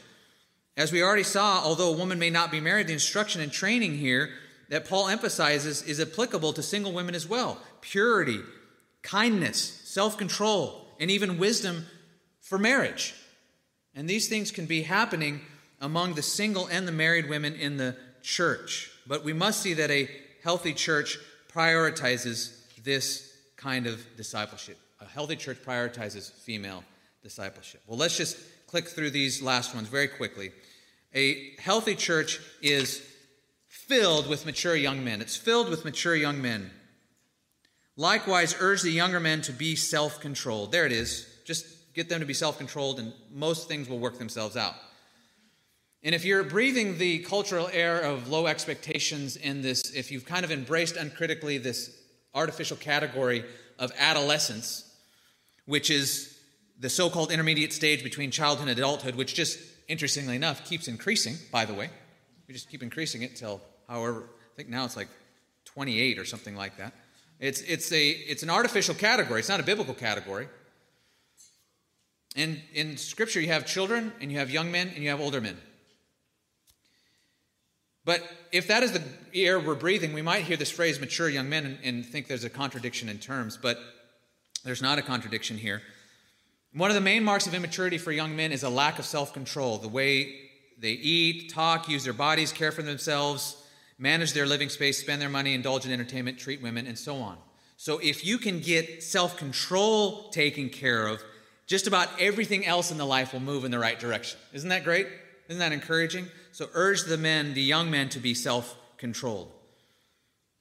As we already saw, although a woman may not be married, the instruction and training here that Paul emphasizes is applicable to single women as well purity, kindness, self control, and even wisdom for marriage. And these things can be happening among the single and the married women in the church. But we must see that a healthy church prioritizes this kind of discipleship. A healthy church prioritizes female discipleship. Well, let's just click through these last ones very quickly. A healthy church is filled with mature young men. It's filled with mature young men. Likewise, urge the younger men to be self controlled. There it is. Just get them to be self controlled, and most things will work themselves out. And if you're breathing the cultural air of low expectations in this, if you've kind of embraced uncritically this artificial category of adolescence, which is the so called intermediate stage between childhood and adulthood, which just, interestingly enough, keeps increasing, by the way. We just keep increasing it till, however, I think now it's like 28 or something like that. It's, it's, a, it's an artificial category, it's not a biblical category. And in Scripture, you have children, and you have young men, and you have older men. But if that is the air we're breathing, we might hear this phrase mature young men and, and, think there's a contradiction in terms, but there's not a contradiction here. One of the main marks of immaturity for young men is a lack of self control, the way they eat, talk, use their bodies, care for themselves, manage their living space, spend their money, indulge in entertainment, treat women, and so on. So if you can get self control taken care of, just about everything else in the life will move in the right direction. Isn't that great? Isn't that encouraging? So urge the men, the young men, to be self controlled.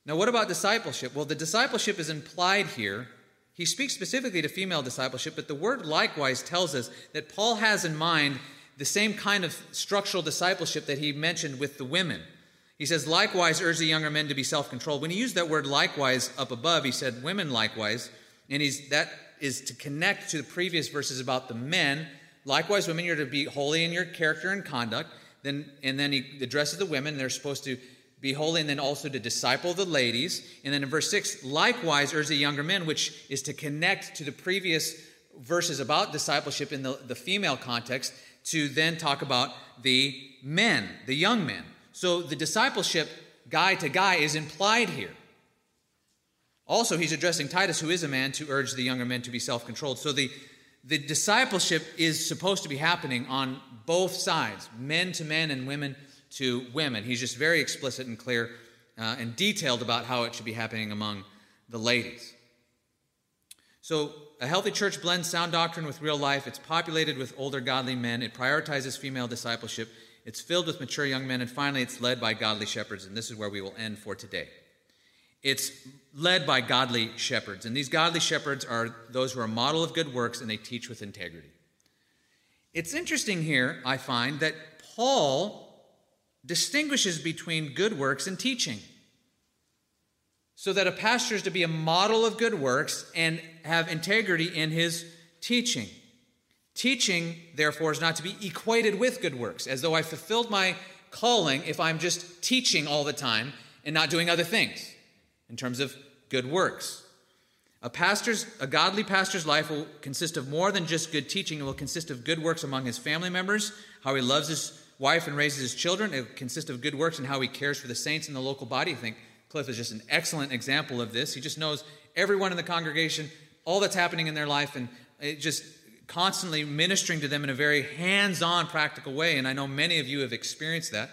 Now, what about discipleship? Well, the discipleship is implied here. He speaks specifically to female discipleship, but the word likewise tells us that Paul has in mind the same kind of structural discipleship that he mentioned with the women. He says, likewise, urge the younger men to be self controlled. When he used that word likewise up above, he said women likewise, and he's, that is to connect to the previous verses about the men. Likewise, women, you're to be holy in your character and conduct. Then, and then he addresses the women. They're supposed to be holy and then also to disciple the ladies. And then in verse 6, likewise urge the younger men, which is to connect to the previous verses about discipleship in the, the female context, to then talk about the men, the young men. So the discipleship guy to guy is implied here. Also, he's addressing Titus, who is a man, to urge the younger men to be self controlled. So the the discipleship is supposed to be happening on both sides men to men and women to women. He's just very explicit and clear uh, and detailed about how it should be happening among the ladies. So, a healthy church blends sound doctrine with real life. It's populated with older godly men. It prioritizes female discipleship. It's filled with mature young men. And finally, it's led by godly shepherds. And this is where we will end for today. It's led by godly shepherds. And these godly shepherds are those who are a model of good works and they teach with integrity. It's interesting here, I find, that Paul distinguishes between good works and teaching so that a pastor is to be a model of good works and have integrity in his teaching. Teaching, therefore, is not to be equated with good works, as though I fulfilled my calling if I'm just teaching all the time and not doing other things in terms of good works. A pastor's a godly pastor's life will consist of more than just good teaching. It will consist of good works among his family members, how he loves his wife and raises his children. It will consist of good works and how he cares for the saints in the local body. I think Cliff is just an excellent example of this. He just knows everyone in the congregation, all that's happening in their life, and it just constantly ministering to them in a very hands on, practical way. And I know many of you have experienced that.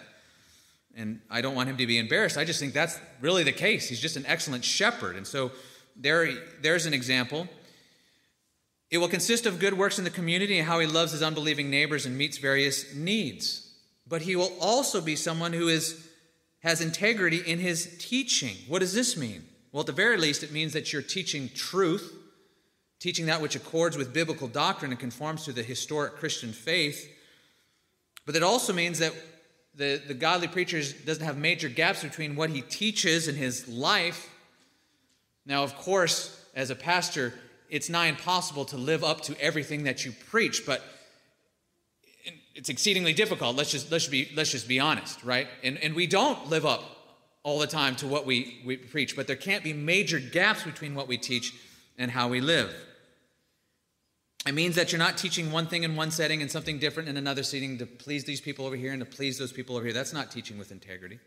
And I don't want him to be embarrassed. I just think that's really the case. He's just an excellent shepherd. And so there, there's an example. It will consist of good works in the community and how he loves his unbelieving neighbors and meets various needs. But he will also be someone who is has integrity in his teaching. What does this mean? Well, at the very least, it means that you're teaching truth, teaching that which accords with biblical doctrine and conforms to the historic Christian faith. But it also means that the, the godly preacher doesn't have major gaps between what he teaches and his life. Now, of course, as a pastor, it's nigh impossible to live up to everything that you preach, but it's exceedingly difficult. Let's just, let's be, let's just be honest, right? And, and we don't live up all the time to what we, we preach, but there can't be major gaps between what we teach and how we live. It means that you're not teaching one thing in one setting and something different in another setting to please these people over here and to please those people over here. That's not teaching with integrity.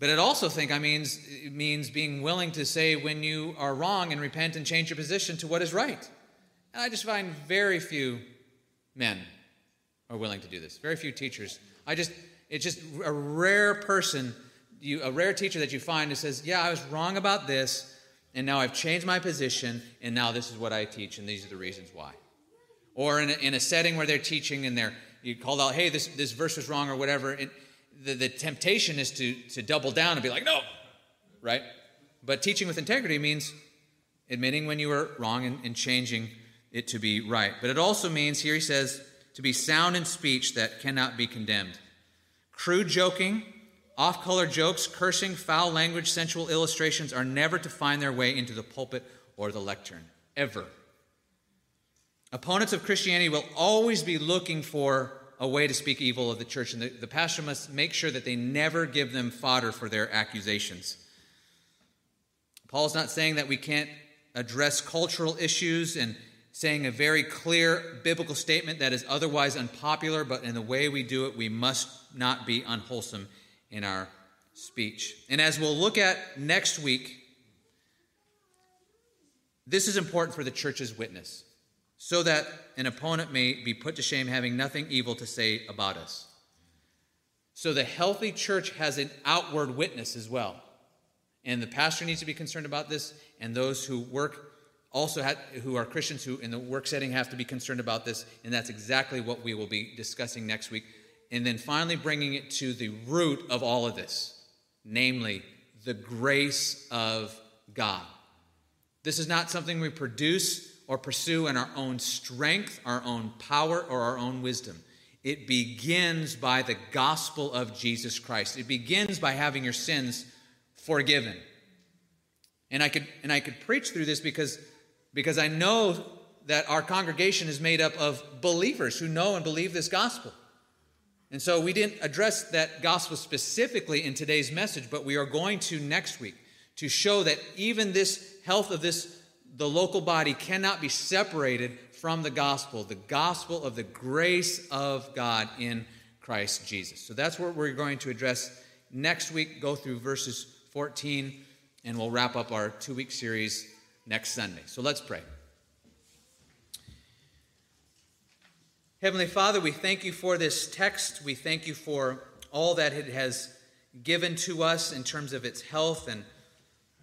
But it also think I means means being willing to say when you are wrong and repent and change your position to what is right. And I just find very few men are willing to do this. Very few teachers. I just, it's just a rare person, you, a rare teacher that you find who says, Yeah, I was wrong about this, and now I've changed my position, and now this is what I teach, and these are the reasons why. Or in a, in a setting where they're teaching and they're, you called out, Hey, this, this verse was wrong, or whatever. It, the, the temptation is to, to double down and be like, No, right? But teaching with integrity means admitting when you were wrong and, and changing it to be right. But it also means, here he says, to be sound in speech that cannot be condemned. Crude joking, off color jokes, cursing, foul language, sensual illustrations are never to find their way into the pulpit or the lectern, ever. Opponents of Christianity will always be looking for a way to speak evil of the church, and the, the pastor must make sure that they never give them fodder for their accusations. Paul's not saying that we can't address cultural issues and saying a very clear biblical statement that is otherwise unpopular, but in the way we do it, we must not be unwholesome in our speech. And as we'll look at next week, this is important for the church's witness, so that an opponent may be put to shame having nothing evil to say about us. So the healthy church has an outward witness as well. And the pastor needs to be concerned about this, and those who work also have, who are Christians who in the work setting have to be concerned about this, and that's exactly what we will be discussing next week. And then finally bringing it to the root of all of this, namely the grace of God. This is not something we produce or pursue in our own strength, our own power, or our own wisdom. It begins by the gospel of Jesus Christ. It begins by having your sins forgiven. And I could and I could preach through this because because I know that our congregation is made up of believers who know and believe this gospel. And so we didn't address that gospel specifically in today's message, but we are going to next week to show that even this health of this the local body cannot be separated from the gospel, the gospel of the grace of God in Christ Jesus. So that's what we're going to address next week, go through verses 14, and we'll wrap up our two week series next Sunday. So let's pray. Heavenly Father, we thank you for this text. We thank you for all that it has given to us in terms of its health and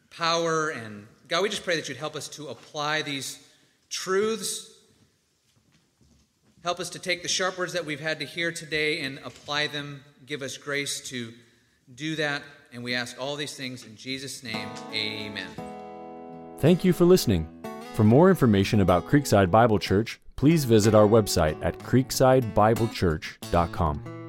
power and God, we just pray that you'd help us to apply these truths. Help us to take the sharp words that we've had to hear today and apply them. Give us grace to do that. And we ask all these things in Jesus' name. Amen. Thank you for listening. For more information about Creekside Bible Church, please visit our website at creeksidebiblechurch.com.